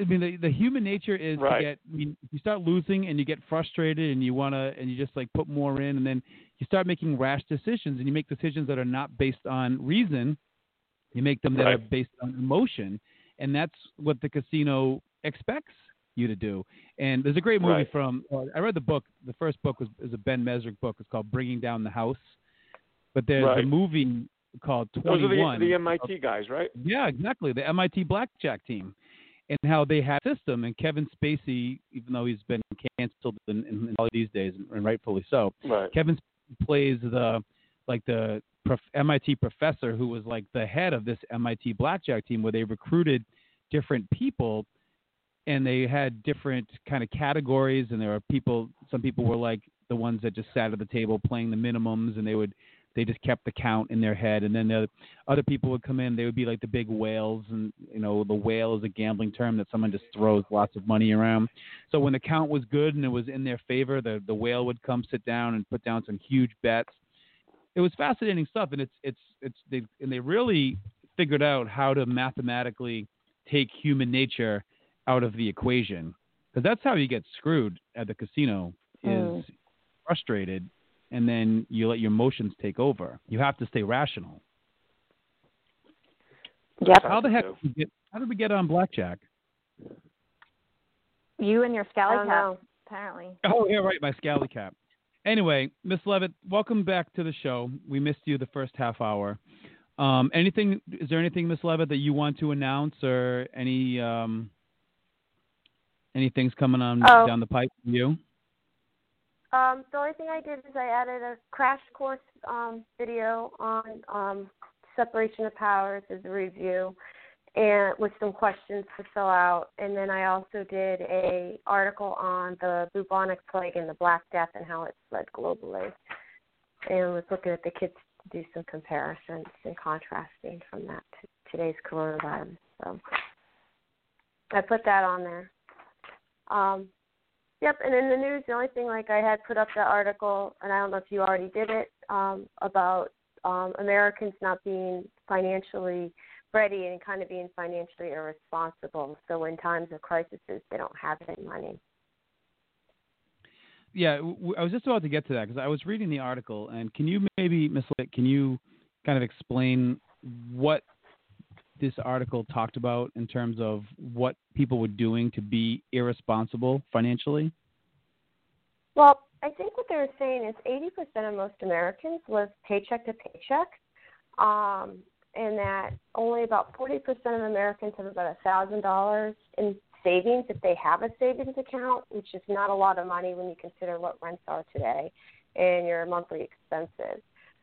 I mean, the, the human nature is Right. to get. I mean, you start losing and you get frustrated and you want to, and you just like put more in, and then you start making rash decisions, and you make decisions that are not based on reason. You make them that are based on emotion, and that's what the casino expects you to do. And there's a great movie Right. from. Uh, I read the book. The first book was is a Ben Mezrich book. It's called Bringing Down the House. But there's a movie called Twenty One. Those are the, the MIT guys, right? Yeah, exactly. The MIT blackjack team, and how they had a system. And Kevin Spacey, even though he's been canceled in, in, in all these days, and rightfully so, Right. Kevin plays the like the prof, MIT professor who was like the head of this MIT blackjack team, where they recruited different people. And they had different kind of categories, and there were people. Some people were like the ones that just sat at the table playing the minimums, and they would they just kept the count in their head. And then the other people would come in they would be like the big whales and you know the whale is a gambling term that someone just throws lots of money around. So when the count was good and it was in their favor the the whale would come sit down and put down some huge bets. It was fascinating stuff and it's it's it's they and they really figured out how to mathematically take human nature out of the equation. Because that's how you get screwed at the casino is Mm. frustrated and then you let your emotions take over. You have to stay rational. Yep. How the heck did we get, how did we get on blackjack? You and your I scally don't cap, know. apparently. Oh yeah, right, my scally cap. Anyway, Miss Levitt, welcome back to the show. We missed you the first half hour. Um, anything? Is there anything, Miss Levitt, that you want to announce, or any um, any things coming on Oh. down the pipe for you? Um, the only thing I did is I added a crash course um, video on um, separation of powers as a review, and with some questions to fill out. And then I also did a article on the bubonic plague and the Black Death and how it spread globally, and was looking at the kids to do some comparisons and contrasting from that to today's coronavirus. So I put that on there. Um, Yep, and in the news, the only thing like I had put up that article, and I don't know if you already did it, um, about um, Americans not being financially ready and kind of being financially irresponsible. So in times of crises, they don't have any money. Yeah, w- I was just about to get to that because I was reading the article, and can you maybe, Miss Litt, can you kind of explain what this article talked about in terms of what people were doing to be irresponsible financially? Well, I think what they're saying is 80% of most Americans live paycheck to paycheck, um, and that only about 40% of Americans have about $1,000 in savings if they have a savings account, which is not a lot of money when you consider what rents are today and your monthly expenses.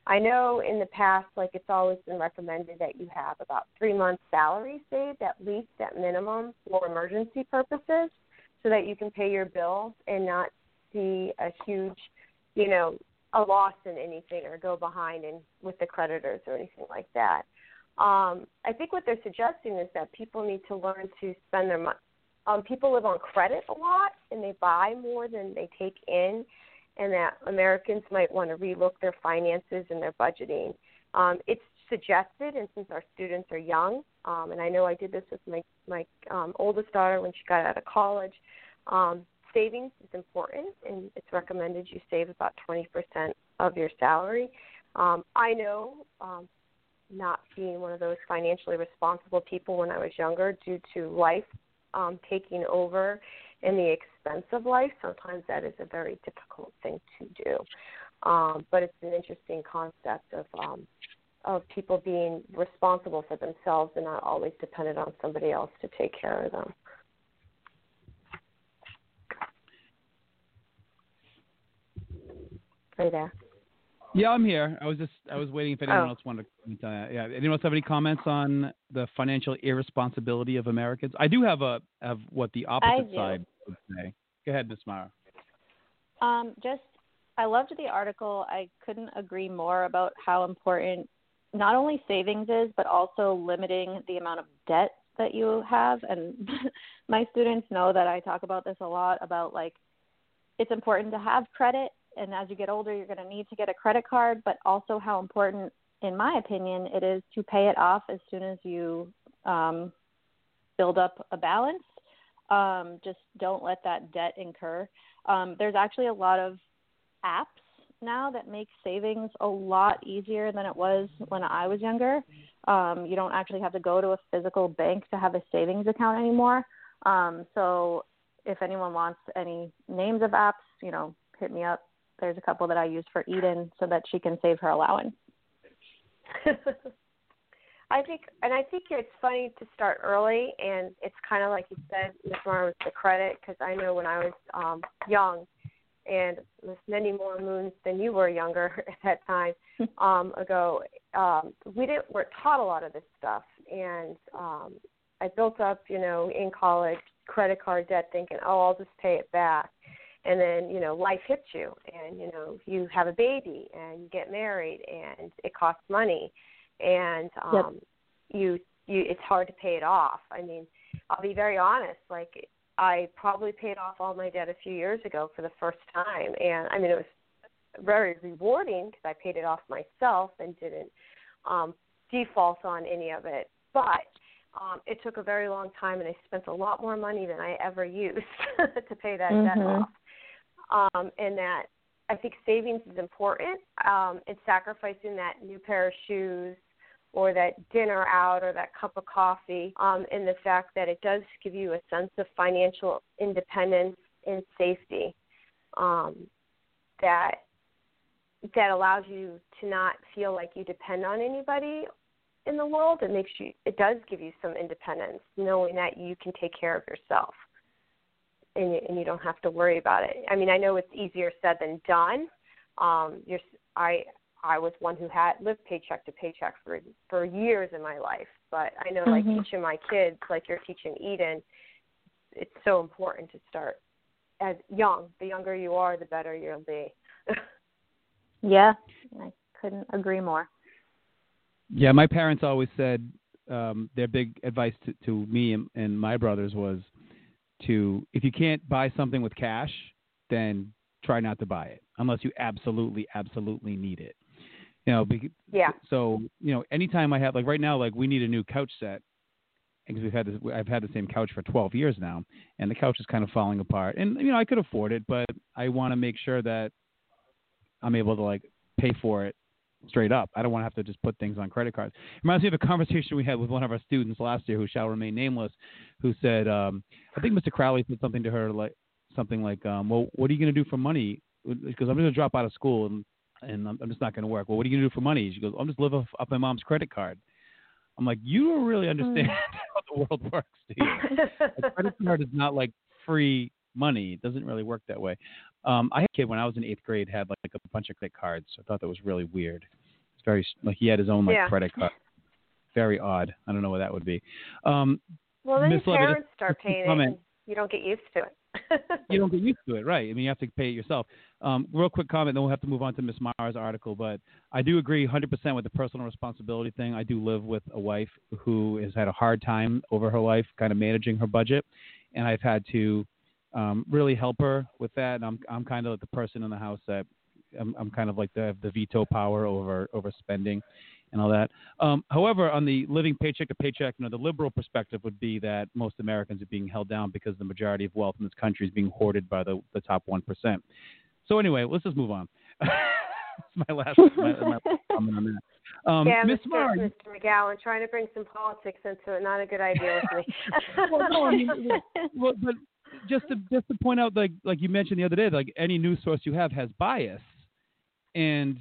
I know in the past, like it's always been recommended that you have about three months' salary saved, at least at minimum, for emergency purposes, so that you can pay your bills and not see a huge, you know, a loss in anything or go behind in with the creditors or anything like that. Um, I think what they're suggesting is that people need to learn to spend their money um, people live on credit a lot and they buy more than they take in, and that Americans might want to relook their finances and their budgeting. Um, it's suggested, and since our students are young, um, and I know I did this with my my um, oldest daughter when she got out of college. Um, savings is important, and it's recommended you save about 20% of your salary. Um, I know, um, not being one of those financially responsible people when I was younger, due to life um, taking over and the expense of life, sometimes that is a very difficult thing to do. Um, but it's an interesting concept of um, of people being responsible for themselves and not always dependent on somebody else to take care of them. Are you there? Yeah, I'm here. I was just I was waiting if anyone Oh. else wanted to comment on that. Yeah, anyone else have any comments on the financial irresponsibility of Americans? I do have a have what the opposite side would say. Go ahead, Miss Marra. Um, just, I loved the article. I couldn't agree more about how important not only savings is, but also limiting the amount of debt that you have. And my students know that I talk about this a lot about like, it's important to have credit. And as you get older, you're going to need to get a credit card, but also how important, in my opinion, it is to pay it off as soon as you um, build up a balance. Um, just don't let that debt incur. Um, there's actually a lot of apps now that make savings a lot easier than it was when I was younger. Um, you don't actually have to go to a physical bank to have a savings account anymore. Um, so if anyone wants any names of apps, you know, hit me up. There's a couple that I use for Eden so that she can save her allowance. I think, and I think it's funny to start early, and it's kind of like you said, Ms. Marra, with the credit, because I know when I was um, young, and with many more moons than you were younger at that time um, ago, um, we didn't we're taught a lot of this stuff, and um, I built up, you know, in college credit card debt, thinking, oh, I'll just pay it back, and then you know life hits you, and you know you have a baby, and you get married, and it costs money and um Yep. you you it's hard to pay it off i mean i'll be very honest like i probably paid off all my debt a few years ago for the first time and i mean it was very rewarding because i paid it off myself and didn't um default on any of it but um it took a very long time and i spent a lot more money than i ever used to pay that debt Mhm. off um and that I think savings is important. Um, and sacrificing that new pair of shoes or that dinner out or that cup of coffee, um, and the fact that it does give you a sense of financial independence and safety um, that that allows you to not feel like you depend on anybody in the world. It makes you it does give you some independence, knowing that you can take care of yourself and you, and you don't have to worry about it. I mean, I know it's easier said than done. Um, you're, I I was one who had lived paycheck to paycheck for for years in my life, but I know like Mhm. teaching my kids, like you're teaching Eden, it's so important to start as young. The younger you are, the better you'll be. Yeah, I couldn't agree more. Yeah, my parents always said um, their big advice to, to me and, and my brothers was to if you can't buy something with cash, then try not to buy it unless you absolutely, absolutely need it. You know, yeah. so you know, anytime I have like right now, like we need a new couch set because we've had this. I've had the same couch for 12 years now, and the couch is kind of falling apart. And you know, I could afford it, but I want to make sure that I'm able to like pay for it straight up. I don't want to have to just put things on credit cards. It reminds me of a conversation we had with one of our students last year, who shall remain nameless, who said, um, I think Mr. Crowley said something to her like something like, um, "Well, what are you going to do for money?" Because I'm going to drop out of school and and I'm, I'm just not going to work. Well, what are you going to do for money? She goes, I'm just live off, off my mom's credit card. I'm like, you don't really understand how the world works, do you? a credit card is not like free money. It doesn't really work that way. Um, I had a kid when I was in eighth grade had like a bunch of credit cards. I thought that was really weird. It's very like he had his own like Yeah. credit card. Very odd. I don't know what that would be. Um, well, then Miss your parents just- start paying comment. you don't get used to it. you don't get used to it, right? I mean, you have to pay it yourself. Um, real quick comment, then we'll have to move on to Miss Marra's article. But I do agree 100% with the personal responsibility thing. I do live with a wife who has had a hard time over her life, kind of managing her budget, and I've had to um, really help her with that. And I'm I'm kind of like the person in the house that I'm, I'm kind of like the the veto power over over spending and all that. Um, however, on the living paycheck to paycheck, you know, the liberal perspective would be that most Americans are being held down because the majority of wealth in this country is being hoarded by the, the top one percent. So anyway, let's just move on. My last my, my comment on that. Um, yeah, Miss Mr. Mr. McGowan, trying to bring some politics into it, not a good idea with me. well, no, I mean, well, but just to just to point out, like like you mentioned the other day, like any news source you have has bias, and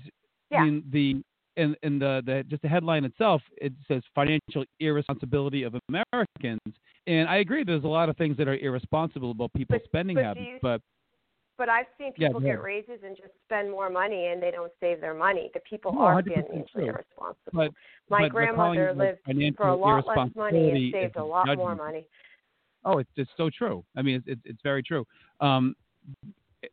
Yeah. I mean the and and the, the just the headline itself it says financial irresponsibility of Americans, and I agree. There's a lot of things that are irresponsible about people's But- spending but habits, you- but But I've seen people go get ahead. raises and just spend more money, and they don't save their money. The people No, are 100% financially true. irresponsible. but My grandmother lived for a lot less money and saved a lot more money. Oh, it's it's so true. I mean, it's it's, it's very true. Um,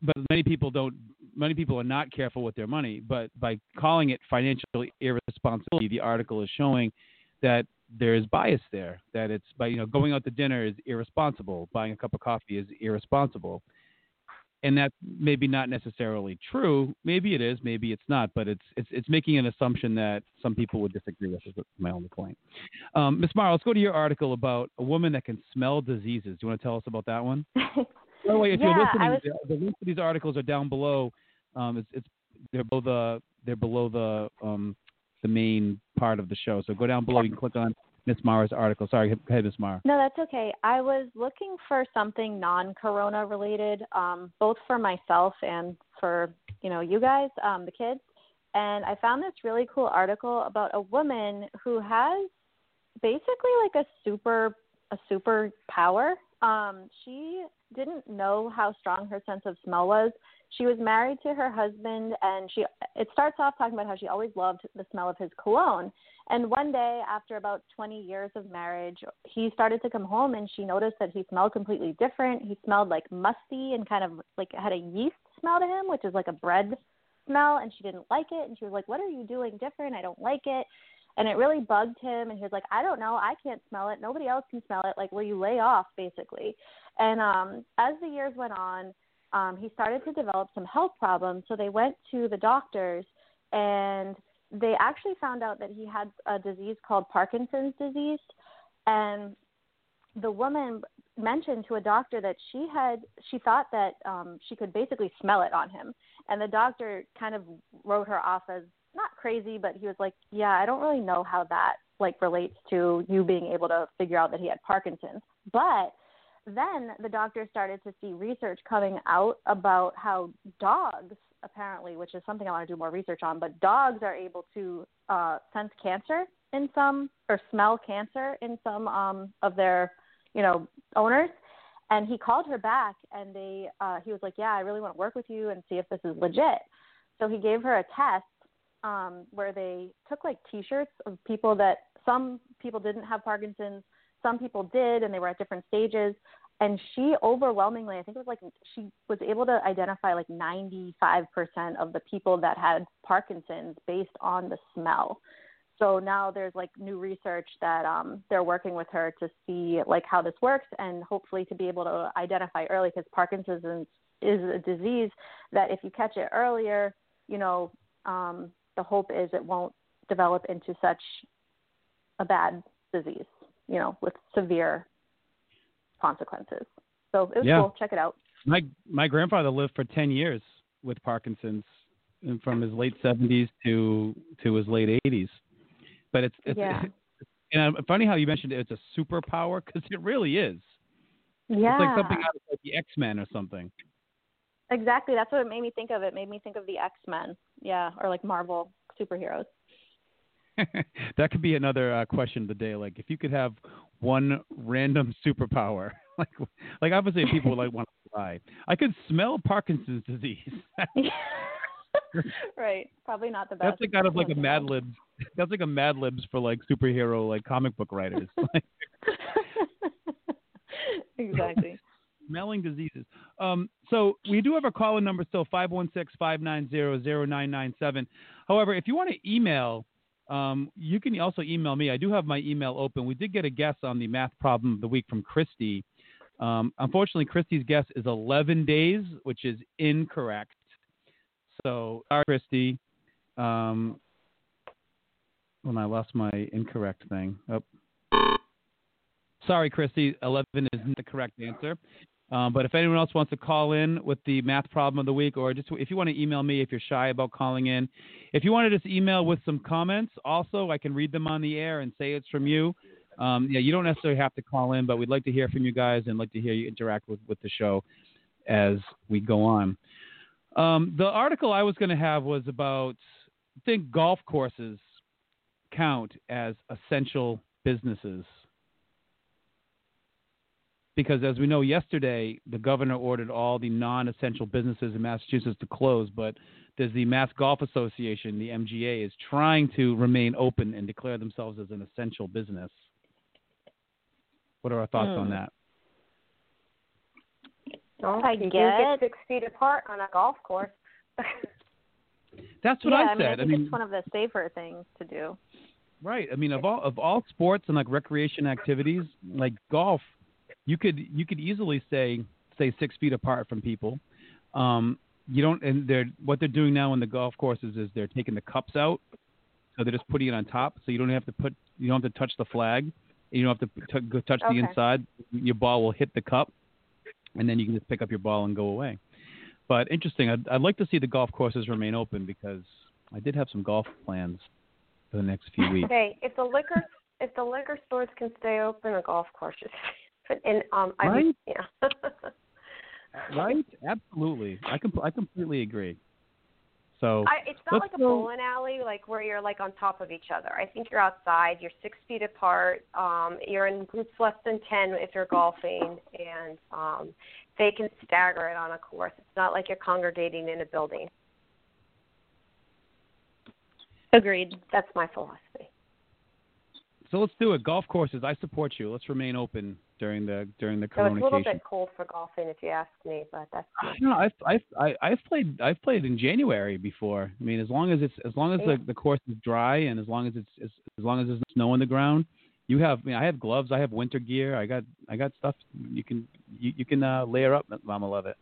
but many people don't. Many people are not careful with their money. But by calling it financial irresponsibility, the article is showing that there is bias there. That it's by you know going out to dinner is irresponsible. Buying a cup of coffee is irresponsible. And that's maybe not necessarily true. Maybe it is. Maybe it's not. But it's it's it's making an assumption that some people would disagree with. Is my only point. Um, Ms. Marra, let's go to your article about a woman that can smell diseases. Do you want to tell us about that one? By the way, if Yeah, you're listening, was- the, the links to these articles are down below. Um, it's, it's they're below the they're below the um, the main part of the show. So go down below. You can click on Miss Marra's article. Sorry, ahead, Miss Marra. No, that's okay. I was looking for something non-corona related, um, both for myself and for you know you guys, um, the kids. And I found this really cool article about a woman who has basically like a super a super power. Um, she didn't know how strong her sense of smell was. She was married to her husband, and she. It starts off talking about how she always loved the smell of his cologne. And one day, after about 20 years of marriage, he started to come home, and she noticed that he smelled completely different. He smelled like musty and kind of like had a yeast smell to him, which is like a bread smell, and she didn't like it. And she was like, "What are you doing different? I don't like it." And it really bugged him. And he was like, "I don't know. I can't smell it. Nobody else can smell it. Like, will you lay off, basically?" And um, as the years went on, um, he started to develop some health problems. So they went to the doctors, and they actually found out that he had a disease called Parkinson's disease. And the woman mentioned to a doctor that she had she thought that um she could basically smell it on him and the doctor kind of wrote her off as not crazy but he was like yeah i don't really know how that like relates to you being able to figure out that he had parkinson's. But then the doctor started to see research coming out about how dogs apparently which is something i want to do more research on but dogs are able to uh sense cancer in some or smell cancer in some um of their you know owners. And he called her back and they uh he was like yeah i really want to work with you and see if this is legit. So he gave her a test um where they took like t-shirts of people that some people didn't have parkinson's some people did and they were at different stages. And she overwhelmingly i think it was like she was able to identify like 95% of the people that had parkinson's based on the smell. So now there's like new research that um, they're working with her to see like how this works and hopefully to be able to identify early because Parkinson's is a disease that if you catch it earlier, you know, um, the hope is it won't develop into such a bad disease, you know, with severe consequences. So it was Yeah. cool. Check it out. My my grandfather lived for ten years with Parkinson's, and from his late seventies to to his late eighties. But it's, it's Yeah. and it's funny how you mentioned it's a superpower because it really is. Yeah. It's like something out of like the X Men or something. Exactly. That's what it made me think of. It made me think of the X Men. Yeah, or like Marvel superheroes. that could be another uh, question of the day. Like, if you could have one random superpower, like, like obviously people would like want to fly. I could smell Parkinson's disease. right. Probably not the best. That's like kind of like a Mad Libs. That's like a Mad Libs for like superhero like comic book writers. Exactly. Smelling diseases. Um, so we do have a call-in number still, 516-590-0997. However, if you want to email, um, you can also email me. I do have my email open. We did get a guess on the math problem of the week from Christy. Um, unfortunately, Christy's guess is 11 days, which is incorrect. So, sorry, Christy. Um, when I lost my incorrect thing. Oh. Sorry, Christy. 11 isn't the correct answer. Um, but if anyone else wants to call in with the math problem of the week, or just if you want to email me if you're shy about calling in, if you want to just email with some comments, also I can read them on the air and say it's from you. Um, yeah, you don't necessarily have to call in, but we'd like to hear from you guys and like to hear you interact with, with the show as we go on. Um, the article I was going to have was about I think golf courses count as essential businesses because as we know yesterday the governor ordered all the non-essential businesses in massachusetts to close but there's the mass golf association the mga is trying to remain open and declare themselves as an essential business what are our thoughts on Hmm. that Well, I you do get- get six feet apart on a golf course. that's what yeah, i I mean, I said think mean it's one of the safer things to do. Right. I mean, of all of all sports and like recreation activities, like golf, you could you could easily say stay six feet apart from people. Um, you don't, and they're what they're doing now in the golf courses is they're taking the cups out, so they're just putting it on top, so you don't have to put you don't have to touch the flag, and you don't have to t- go touch Okay. the inside. Your ball will hit the cup, and then you can just pick up your ball and go away. But interesting. I'd, I'd like to see the golf courses remain open because I did have some golf plans for the next few weeks. Hey, if the liquor if the liquor stores can stay open, a golf course is. And um, I Right? yeah. Right? Absolutely. I com- I completely agree. So I, it's not like a go- bowling alley, like where you're like on top of each other. I think you're outside. You're six feet apart. Um, you're in groups less than ten if you're golfing, and um, they can stagger it on a course. It's not like you're congregating in a building. Agreed. That's my philosophy. so let's do it. Golf courses. I support you. Let's remain open during the during the So it's a little bit cold for golfing, if you ask me, but that's I don't know. I've I've I- I've played I've played in January before. I mean, as long as it's as long as Yeah. the the course is dry and as long as it's as, as long as there's no snow on the ground, you have. I mean, I have gloves. I have winter gear. I got I got stuff you can you, you can uh, layer up. Mama Levitt.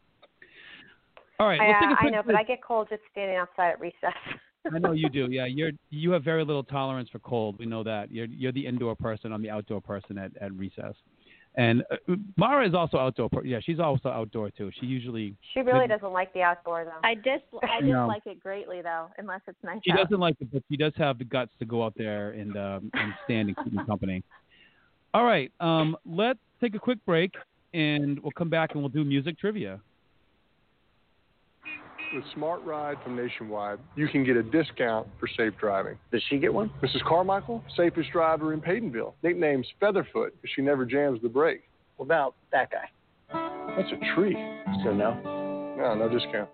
All right, let's I, take a I quick know, but I get cold just standing outside at recess. I know you do. Yeah, you're you have very little tolerance for cold. We know that. You're you're the indoor person. I'm the outdoor person at, at recess. And uh, Marra is also outdoor. per- Yeah, she's also outdoor too. She usually She really doesn't like the outdoor though. I dis I No. dislike it greatly though, unless it's nice she out. doesn't like it, but she does have the guts to go out there and um, and stand and keep me company. All right, um, let's take a quick break and we'll come back and we'll do music trivia. With Smart Ride from Nationwide, you can get a discount for safe driving. Does she get one? Mrs. Carmichael, safest driver in Paytonville, nicknamed Featherfoot because she never jams the brake. What about that guy? That's a treat. So no. No, no discount.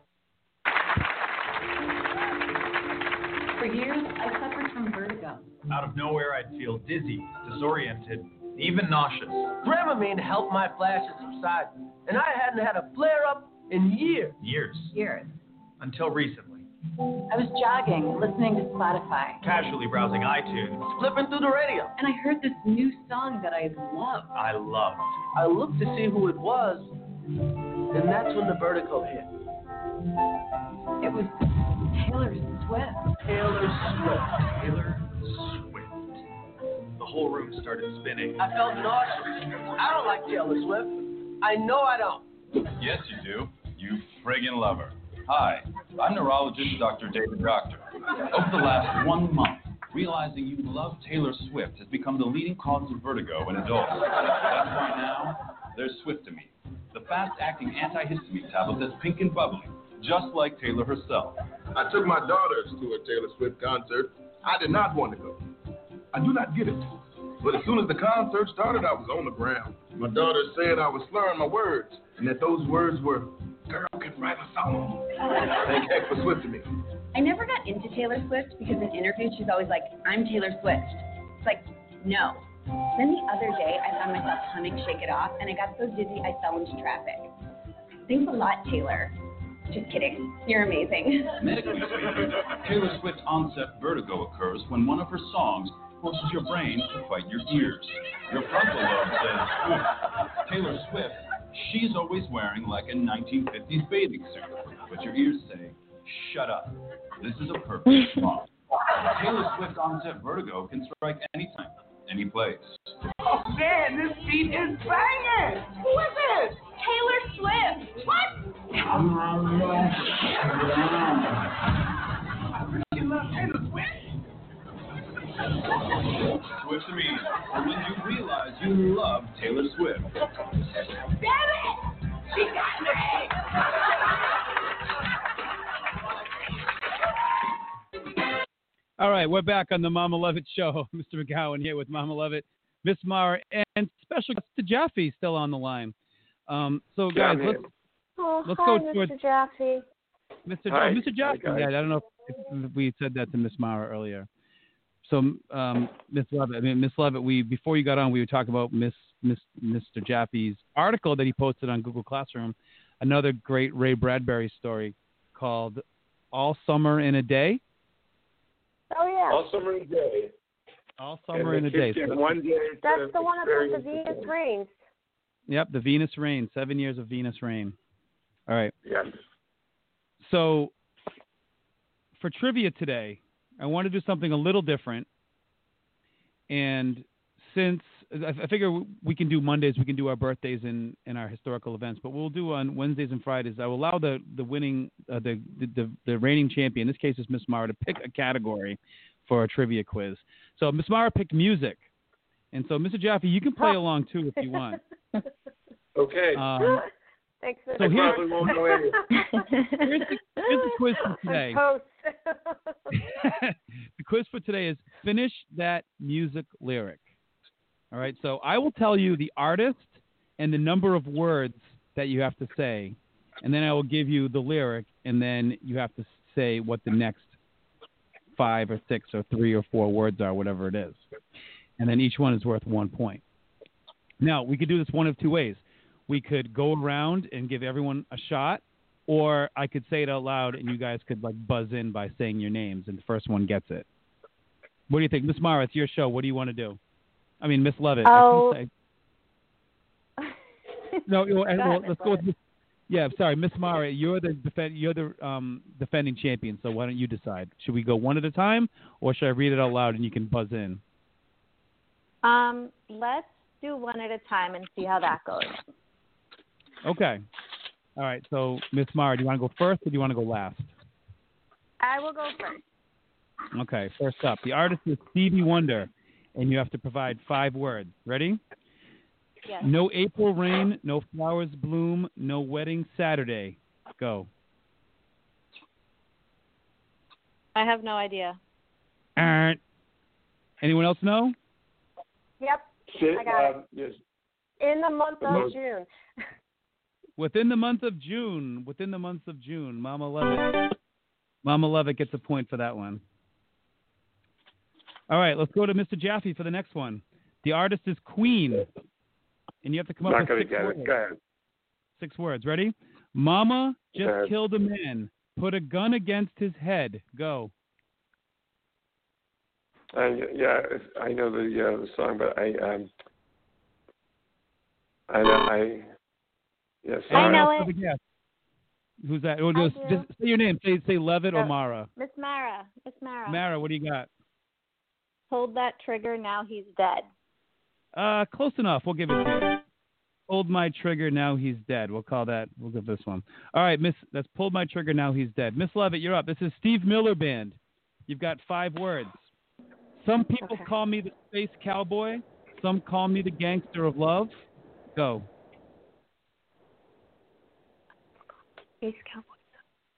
For years, I suffered from vertigo. Out of nowhere, I'd feel dizzy, disoriented, even nauseous. Dramamine helped my flashes subside, and I hadn't had a flare up in years. Years. Years. Until recently. I was jogging, listening to Spotify, Casually browsing iTunes. Flipping through the radio. and I heard this new song that I loved. I loved. I looked to see who it was, and that's when the vertigo hit. It was Taylor Swift. Taylor Swift. Taylor Swift. The whole room started spinning. I felt nauseous. I don't like Taylor Swift. I know I don't. Yes, you do. You friggin' love her. Hi, I'm neurologist Dr. David Doctor. Over the last one month, realizing you love Taylor Swift has become the leading cause of vertigo in adults. That's why now there's Swiftamine, the fast-acting antihistamine tablet that's pink and bubbly, just like Taylor herself. I took my daughters to a Taylor Swift concert. I did not want to go. I do not get it. But as soon as the concert started, I was on the ground. My daughter said I was slurring my words, and that those words were, "Girl can write a song." Thank heck for Swiftamine. I never got into Taylor Swift because in interviews she's always like, I'm Taylor Swift. It's like, no. Then the other day I found myself humming Shake It Off and I got so dizzy I fell into traffic. Thanks a lot, Taylor. Just kidding. You're amazing. Medically speaking, Taylor Swift onset vertigo occurs when one of her songs forces your brain to fight your ears. Your frontal lobe says, Taylor Swift She's always wearing like a 1950s bathing suit, but your ears say, shut up. This is a perfect mom. Taylor Swift onset vertigo can strike anytime, any place. Oh man, this beat is banging! Who is it? Taylor Swift. What? You love Taylor Swift? Swiftamine, or when you realize you love Taylor Swift. Damn it! She got me! All right, we're back on the Mama Levitt show. Mr. McGowan here with Mama Levitt, Miss Marra, and special guest to Jaffe still on the line. Um, so guys, Yeah, let's. Oh, Let's hi, go Mr. towards- Jaffe. Mr. Hi. Mr. Jaffe. Hi. Yeah, I don't know if, if we said that to Miss Marra earlier. So, um, Miss Levitt, I mean, Miss Levitt, we before you got on, we were talking about Miss, Miss Mr. Jaffe's article that he posted on Google Classroom, another great Ray Bradbury story called "All Summer in a Day." Oh yeah. All summer in a day. All summer in a day. So one day. That's the one about the Venus it. rings. Yep, the Venus Rain, seven years of Venus Rain. All right. Yes. So, for trivia today, I want to do something a little different. And since I I figure we can do Mondays, we can do our birthdays and, and our historical events, but we'll do on Wednesdays and Fridays. I will allow the the winning uh, the, the the reigning champion, in this case is Miss Marra, to pick a category for a trivia quiz. So Miss Marra picked music, and so Mr. Jaffe, you can play along too if you want. Okay. Um, Thanks for So the here- Probably won't know here's the, here's the quiz for today. Toast. the quiz for today is finish that music lyric. All right, so I will tell you the artist and the number of words that you have to say, and then I will give you the lyric, and then you have to say what the next five or six or three or four words are, whatever it is. And then each one is worth one point. Now, we could do this one of two ways. We could go around and give everyone a shot, or I could say it out loud and you guys could like buzz in by saying your names, and the first one gets it. What do you think, Miss Marra? It's your show. What do you want to do? I mean, Miss Levitt. I Oh. No, well, and, well, let's go with. Miss, yeah, sorry, Miss Mara. You're the defend, You're the um, defending champion. So why don't you decide? Should we go one at a time, or should I read it out loud and you can buzz in? Um, let's do one at a time and see how that goes. Okay. All right. So Miss Marra, do you want to go first or do you want to go last? I will go first. Okay. First up, the artist is Stevie Wonder, and you have to provide five words. Ready? Yes. No April rain, no flowers bloom, no wedding Saturday. Go. I have no idea. Uh, anyone else know? Yep. Shit, I got it. um, yes. In the month of Most- June. Within the month of June. Within the month of June. Mama Levitt. Mama Levitt gets a point for that one. All right, let's go to Mr. Jaffe for the next one. The artist is Queen, and you have to come up with six get words. it. Go ahead. Six words. Ready? Mama just killed a man. Put a gun against his head. Go. I, yeah, I know the uh, the song, but I um, I I. Yes. Anyone know it. have? Who's that? Oh, just, just say your name. Say say Levitt or Uh, Marra. Miss Marra. Miss Marra. Marra, what do you got? Hold that trigger. Now he's dead. Uh, close enough. We'll give it to you. Pulled my trigger. Now he's dead. We'll call that. We'll give this one. All right, Miss. That's pulled my trigger. Now he's dead. Miss Levitt, you're up. This is Steve Miller Band. You've got five words. Some people Okay. call me the space cowboy. Some call me the gangster of love. Go. Ace Cowboys.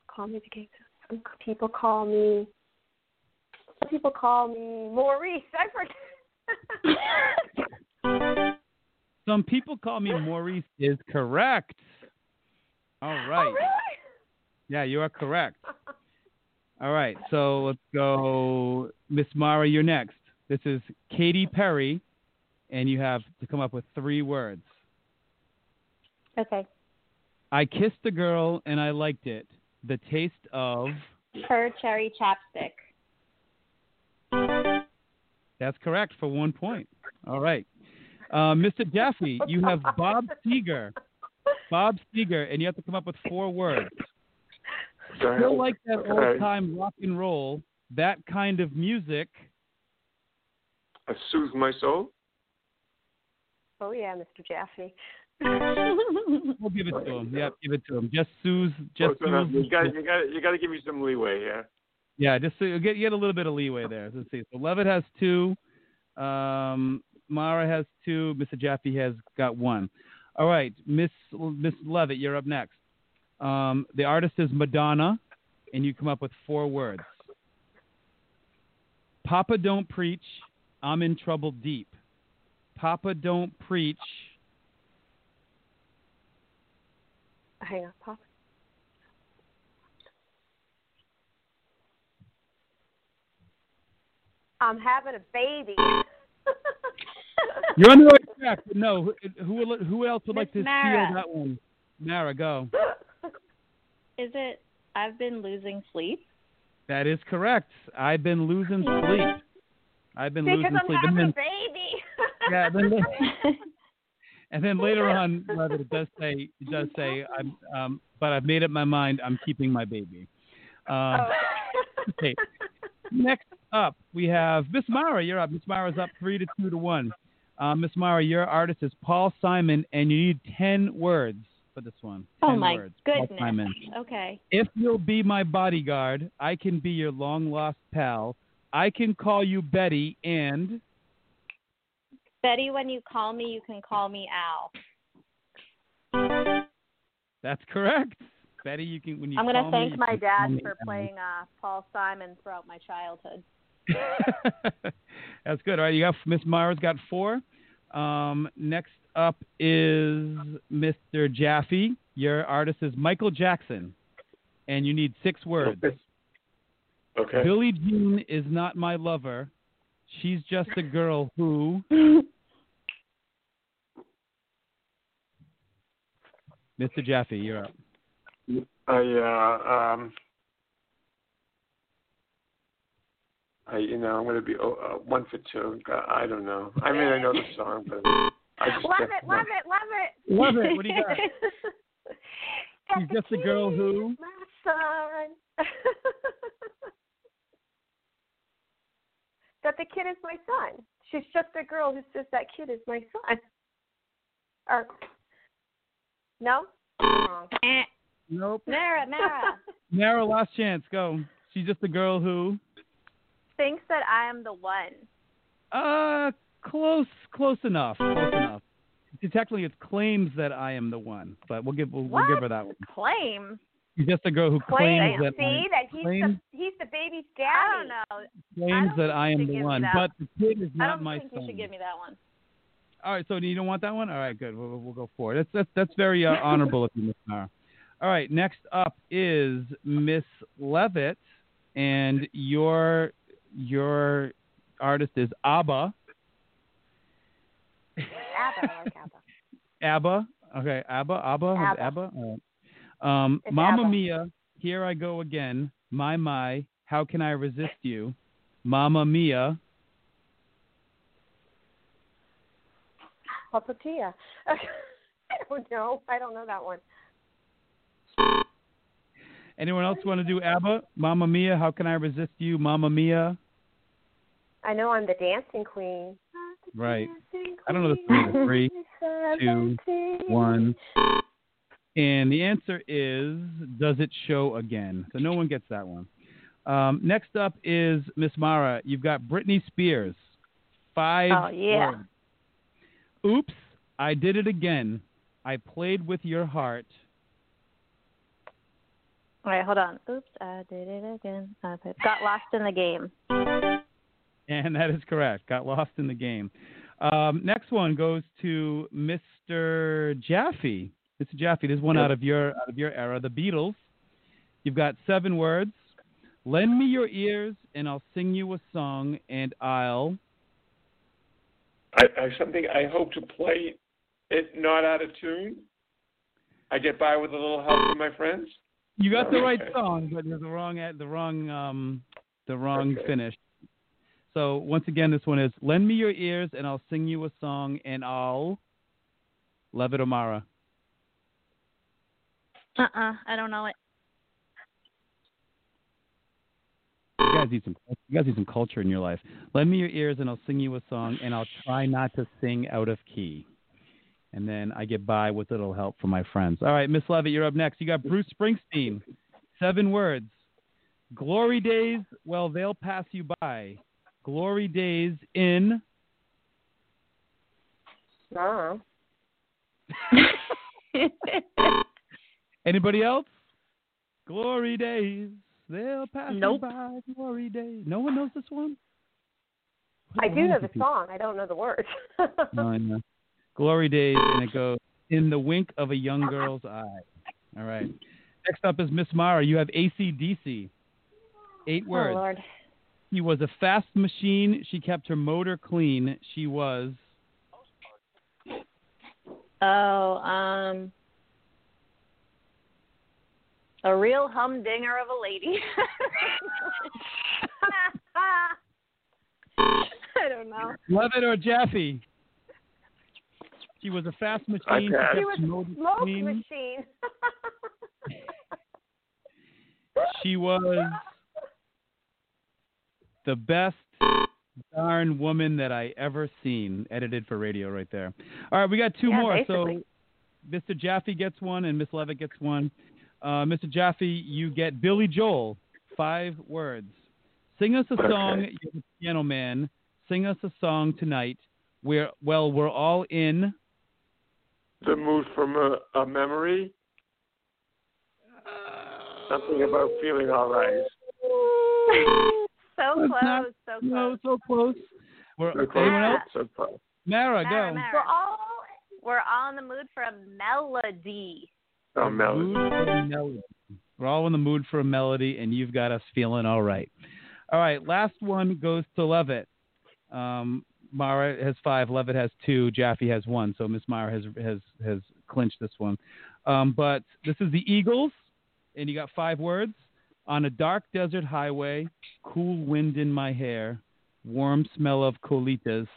Call me the gangster. Some people call me. Some people call me Maurice. I forget. Some people call me Maurice. Is correct. All oh, right. Oh, really? Yeah, you are correct. All right, so let's go, Miss Marra. You're next. This is Katy Perry, and you have to come up with three words. Okay. I kissed a girl and I liked it. The taste of. Her cherry chapstick. That's correct for one point. All right, uh, Mr. Jaffe, you have Bob Seger. Bob Seger, and you have to come up with four words. Sorry. Still like that Okay. old time rock and roll, that kind of music. Uh, soothe my soul. Oh yeah, Mr. Jaffe. We'll give it to him. Yep, give it to him. Just soothe, just soothe. You got you got you got to give me some leeway here. Yeah, just so you get you get a little bit of leeway there. Let's see. So Levitt has two, um, Marra has two, Mr. Jaffe has got one. All right, Miss Miss Levitt, you're up next. Um, the artist is Madonna, and you come up with four words. Papa don't preach, I'm in trouble deep. Papa don't preach. Hang on, Pop. I'm having a baby. You're on the right track. But no, who who, will- who else would like to Marra. steal that one? Marra, go. Is it I've been losing sleep? That is correct. I've been losing sleep. I've been because losing I'm sleep. having a baby. yeah, then, and then later on, it does say it does say I'm um, but I've made up my mind. I'm keeping my baby. Um, okay. Next up, we have Miss Marra. You're up. Miss Marra's up three to two to one. Uh, Miss Marra, your artist is Paul Simon, and you need ten words for this one. Oh my words. Paul goodness. Simon. Okay. If you'll be my bodyguard, I can be your long lost pal. I can call you Betty and Betty, when you call me, you can call me Al. that's correct. Betty, you can when you I'm going to call me, thank you my dad for playing uh, Paul Simon throughout my childhood. That's good. All right, you got Miss Marra's got four. Um, next up is Mr. Jaffe. Your artist is Michael Jackson, and you need six words. Okay. Billie Jean is not my lover. She's just a girl who. Mr. Jaffe, you're up. I uh, um, I you know I'm gonna be oh, uh, one for two. I don't know. I mean I know the song, but I just love it, love it, love it. Love it. What do you got? She's just a girl who. My son. that the kid is my son. She's just a girl who says that kid is my son. Or no? Wrong. Eh. Nope. Marra, Marra Marra, last chance. Go. She's just a girl who. thinks that I am the one. Uh, close, close enough. Close enough. Technically, it claims that I am the one, but we'll give we'll, we'll give her that one. Claim. She's just a girl who Claim. claims that See I, that he's claims, the he's the baby's daddy. I don't know. claims I don't that I am the should give me one, that. but the kid is not my son. I not don't my think son. you should give me that one. All right, so you don't want that one? All right, good. We'll, we'll go for it. That's that's, that's very uh, honorable of you, Miss Marra. All right, next up is Miss Levitt, and your your artist is ABBA. Abba, I like Abba. ABBA. Okay, ABBA. ABBA. ABBA. ABBA. All right. Um, It's ABBA. Mia, here I go again. My my, how can I resist you? Mamma Mia. Papa Tia. I don't know. I don't know that one. Anyone else want to do ABBA? Mamma Mia, how can I resist you? Mamma Mia. I know I'm the dancing queen. Right. I don't know the three. Three, two, one. And the answer is Does it show again? So no one gets that one. Um, next up is Miss Marra. You've got Britney Spears. Five Oh, yeah. words. Oops, I did it again. I played with your heart. All right, hold on. Oops, I did it again. I got lost in the game. And that is correct. Got lost in the game. Um, next one goes to Mr. Jaffe. Mr. Jaffe, this one Yep. out of your out of your era, the Beatles. You've got seven words. Lend me your ears, and I'll sing you a song, and I'll. I, I something I hope to play it not out of tune. I get by with a little help from my friends. You got the right Okay. song, but there's the wrong the wrong um the wrong Okay. finish. So once again, this one is "Lend me your ears, and I'll sing you a song, and I'll." Love it, O'Mara. Uh uh I don't know it. You guys need some. You guys need some culture in your life. Lend me your ears, and I'll sing you a song, and I'll try not to sing out of key. And then I get by with a little help from my friends. All right, Miss Levitt, you're up next. You got Bruce Springsteen. Seven words. Glory days, well, they'll pass you by. Glory days in. Oh. Anybody else? Glory days, they'll pass Nope. by. Glory days. No one knows this one. I do know the People- song. I don't know the words. No, I know. Glory days, and it goes in the wink of a young girl's eye. All right. Next up is Miss Marra. You have ACDC. Eight words. Oh Lord. She was a fast machine. She kept her motor clean. She was. Oh, um a real humdinger of a lady. I don't know. Levitt or Jaffe? She was a fast machine. I She pass. kept She was her motor smoke clean. machine. She was the best darn woman that I ever seen. Edited for radio right there. All right, we got two Yeah, more. basically. So Mr. Jaffe gets one and Miss Levitt gets one. Uh, Mr. Jaffe, you get Billy Joel. Five words. Sing us a Okay. song, you're the piano man. Sing us a song tonight. We're well, we're all in. The mood from a, a memory. Something about feeling all right. so close, not- so close. No, so close. We're, So close, anyone else? so close. Marra, Marra, go. Marra. We're all we're all in the mood for a melody. Oh, melody. A melody. We're all in the mood for a melody, and you've got us feeling all right. All right, last one goes to Levitt. Um, Marra has five, Levitt has two, Jaffe has one. So Miss Marra has has has clinched this one. Um, but this is the Eagles, and you got five words. On a dark desert highway, cool wind in my hair, warm smell of colitas.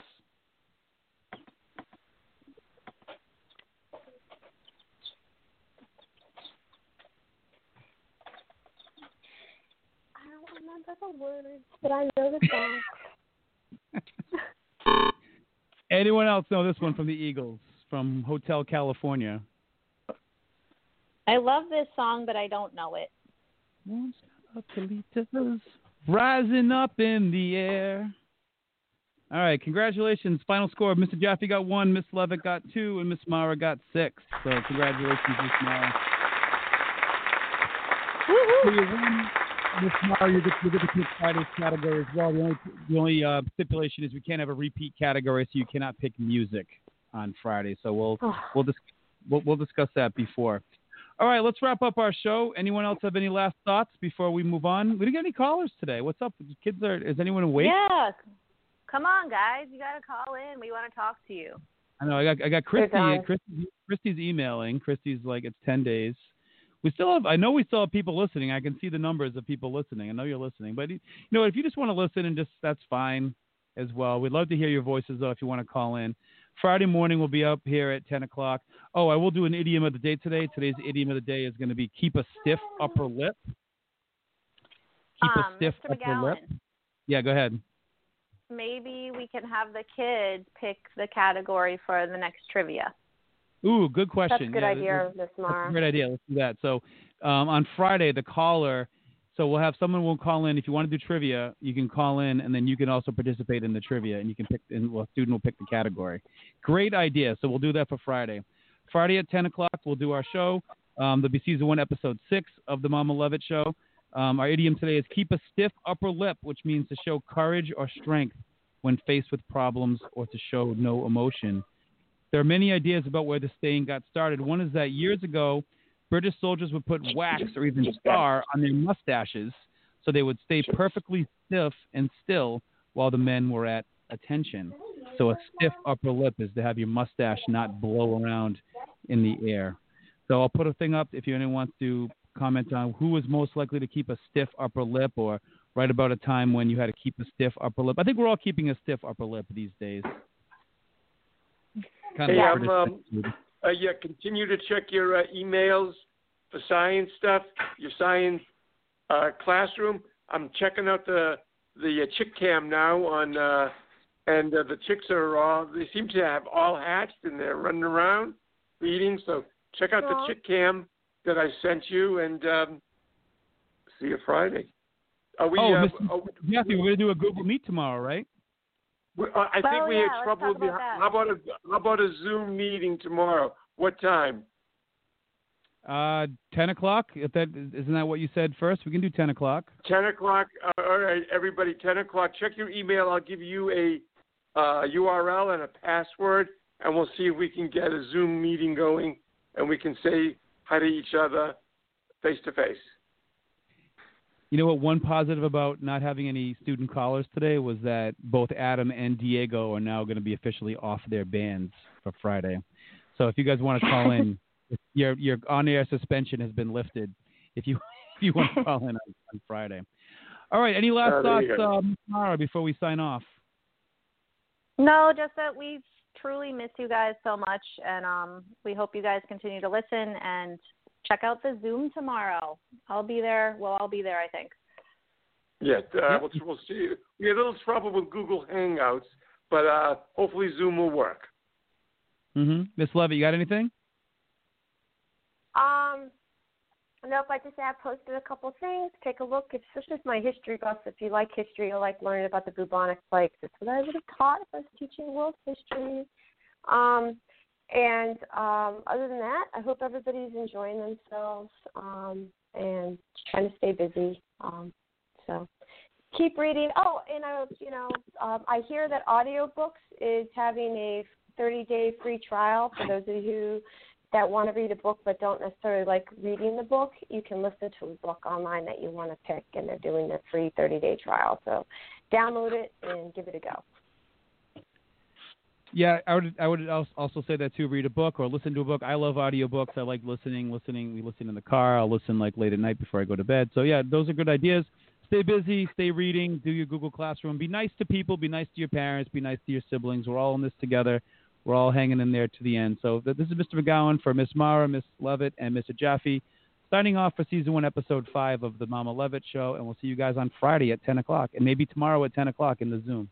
I don't remember the words, but I know the song. Anyone else know this one from the Eagles from Hotel California? I love this song, but I don't know it. Warm smell of colitas rising up in the air. All right, congratulations. Final score: Mr. Jaffe got one, Miss Levitt got two, and Miss Marra got six. So congratulations, Miss Marra. So Miss Marra. You get, you get to pick Friday's category as well. The only the only uh, stipulation is we can't have a repeat category, so you cannot pick music on Friday. So we'll we'll, dis- we'll we'll discuss that before. All right, let's wrap up our show. Anyone else have any last thoughts before we move on? We didn't get any callers today. What's up? The kids are. Is anyone awake? Yeah. Come on, guys. You got to call in. We want to talk to you. I know. I got I got Christy. Christy Christy's emailing. Christy's like it's ten days. We still have. I know we still have people listening. I can see the numbers of people listening. I know you're listening, but you know if you just want to listen and just that's fine as well. We'd love to hear your voices though if you want to call in. Friday morning we'll be up here at ten o'clock. Oh, I will do an idiom of the day today. Today's idiom of the day is going to be keep a stiff upper lip. Keep Um, a stiff Mr. upper lip. Yeah, go ahead. Maybe we can have the kids pick the category for the next trivia. Ooh, good That's question. a good Yeah, idea, Miss That's Marra. great idea. Let's do that. So um, on Friday, the caller. So we'll have someone will call in. If you want to do trivia, you can call in, and then you can also participate in the trivia, and you can pick. And well, a student will pick the category. Great idea. So we'll do that for Friday. Friday at 10 o'clock, we'll do our show. Um, there'll be season one, episode six of the Mama Levitt Show. Um, our idiom today is keep a stiff upper lip, which means to show courage or strength when faced with problems or to show no emotion. There are many ideas about where the saying got started. One is that years ago, British soldiers would put wax or even tar on their mustaches so they would stay perfectly stiff and still while the men were at attention. So a stiff upper lip is to have your mustache not blow around in the air. So I'll put a thing up if anyone wants to comment on who was most likely to keep a stiff upper lip or write about a time when you had to keep a stiff upper lip. I think we're all keeping a stiff upper lip these days. Kind Hey, of um, British um, uh, yeah, continue to check your uh, emails for science stuff, your science uh, classroom. I'm checking out the the uh, chick cam now on, uh, and uh, the chicks are all. They seem to have all hatched and they're running around, eating. So check out Aw. the chick cam that I sent you, and um, see you Friday. Are we? oh, uh, Mr. oh, Matthew, we're gonna do a Google Meet tomorrow, right? We- uh, I think Well, we yeah, had trouble with the. about that. How about a how about a Zoom meeting tomorrow? What time? Uh, ten o'clock. If that isn't that what you said first, we can do ten o'clock. 10 o'clock. Uh, all right, everybody, 10 o'clock. Check your email. I'll give you a uh, URL and a password, and we'll see if we can get a Zoom meeting going, and we can say hi to each other face to face. You know what? One positive about not having any student callers today was that both Adam and Diego are now going to be officially off their bans for Friday. So if you guys want to call in, your your on-air suspension has been lifted. If you if you want to call in on, on Friday. All right. Any last Uh, thoughts, go. uh, Marra, before we sign off? No, just that we truly miss you guys so much, and um, we hope you guys continue to listen and check out the Zoom tomorrow. I'll be there. Well, I'll be there. I think. Yeah, uh, we'll, we'll see. We had a little trouble with Google Hangouts, but uh, hopefully Zoom will work. Mm-hmm. Miss Levy, you got anything? Um, nope. I just have posted a couple things. Take a look. It's this is my history buffs. If you like history, you'll like learning about the bubonic plague. That's what I would have taught if I was teaching world history. Um, and um, other than that, I hope everybody's enjoying themselves um, and trying to stay busy. Um, so keep reading. Oh, and I, you know, um, I hear that audiobooks is having a 30-day free trial for those of you that want to read a book but don't necessarily like reading the book. You can listen to a book online that you want to pick, and they're doing their free 30-day trial. So download it and give it a go. Yeah, I would I would als- also say that too. Read a book or listen to a book. I love audiobooks. I like listening. Listening. We listen in the car. I'll listen like late at night before I go to bed. So yeah, those are good ideas. Stay busy. Stay reading. Do your Google Classroom. Be nice to people. Be nice to your parents. Be nice to your siblings. We're all in this together. We're all hanging in there to the end. So th- this is Mr. McGowan for Miss Marra, Miss Levitt, and Mr. Jaffe. Signing off for season one, episode five of the Mama Levitt Show, and we'll see you guys on Friday at 10 o'clock, and maybe tomorrow at 10 o'clock in the Zoom.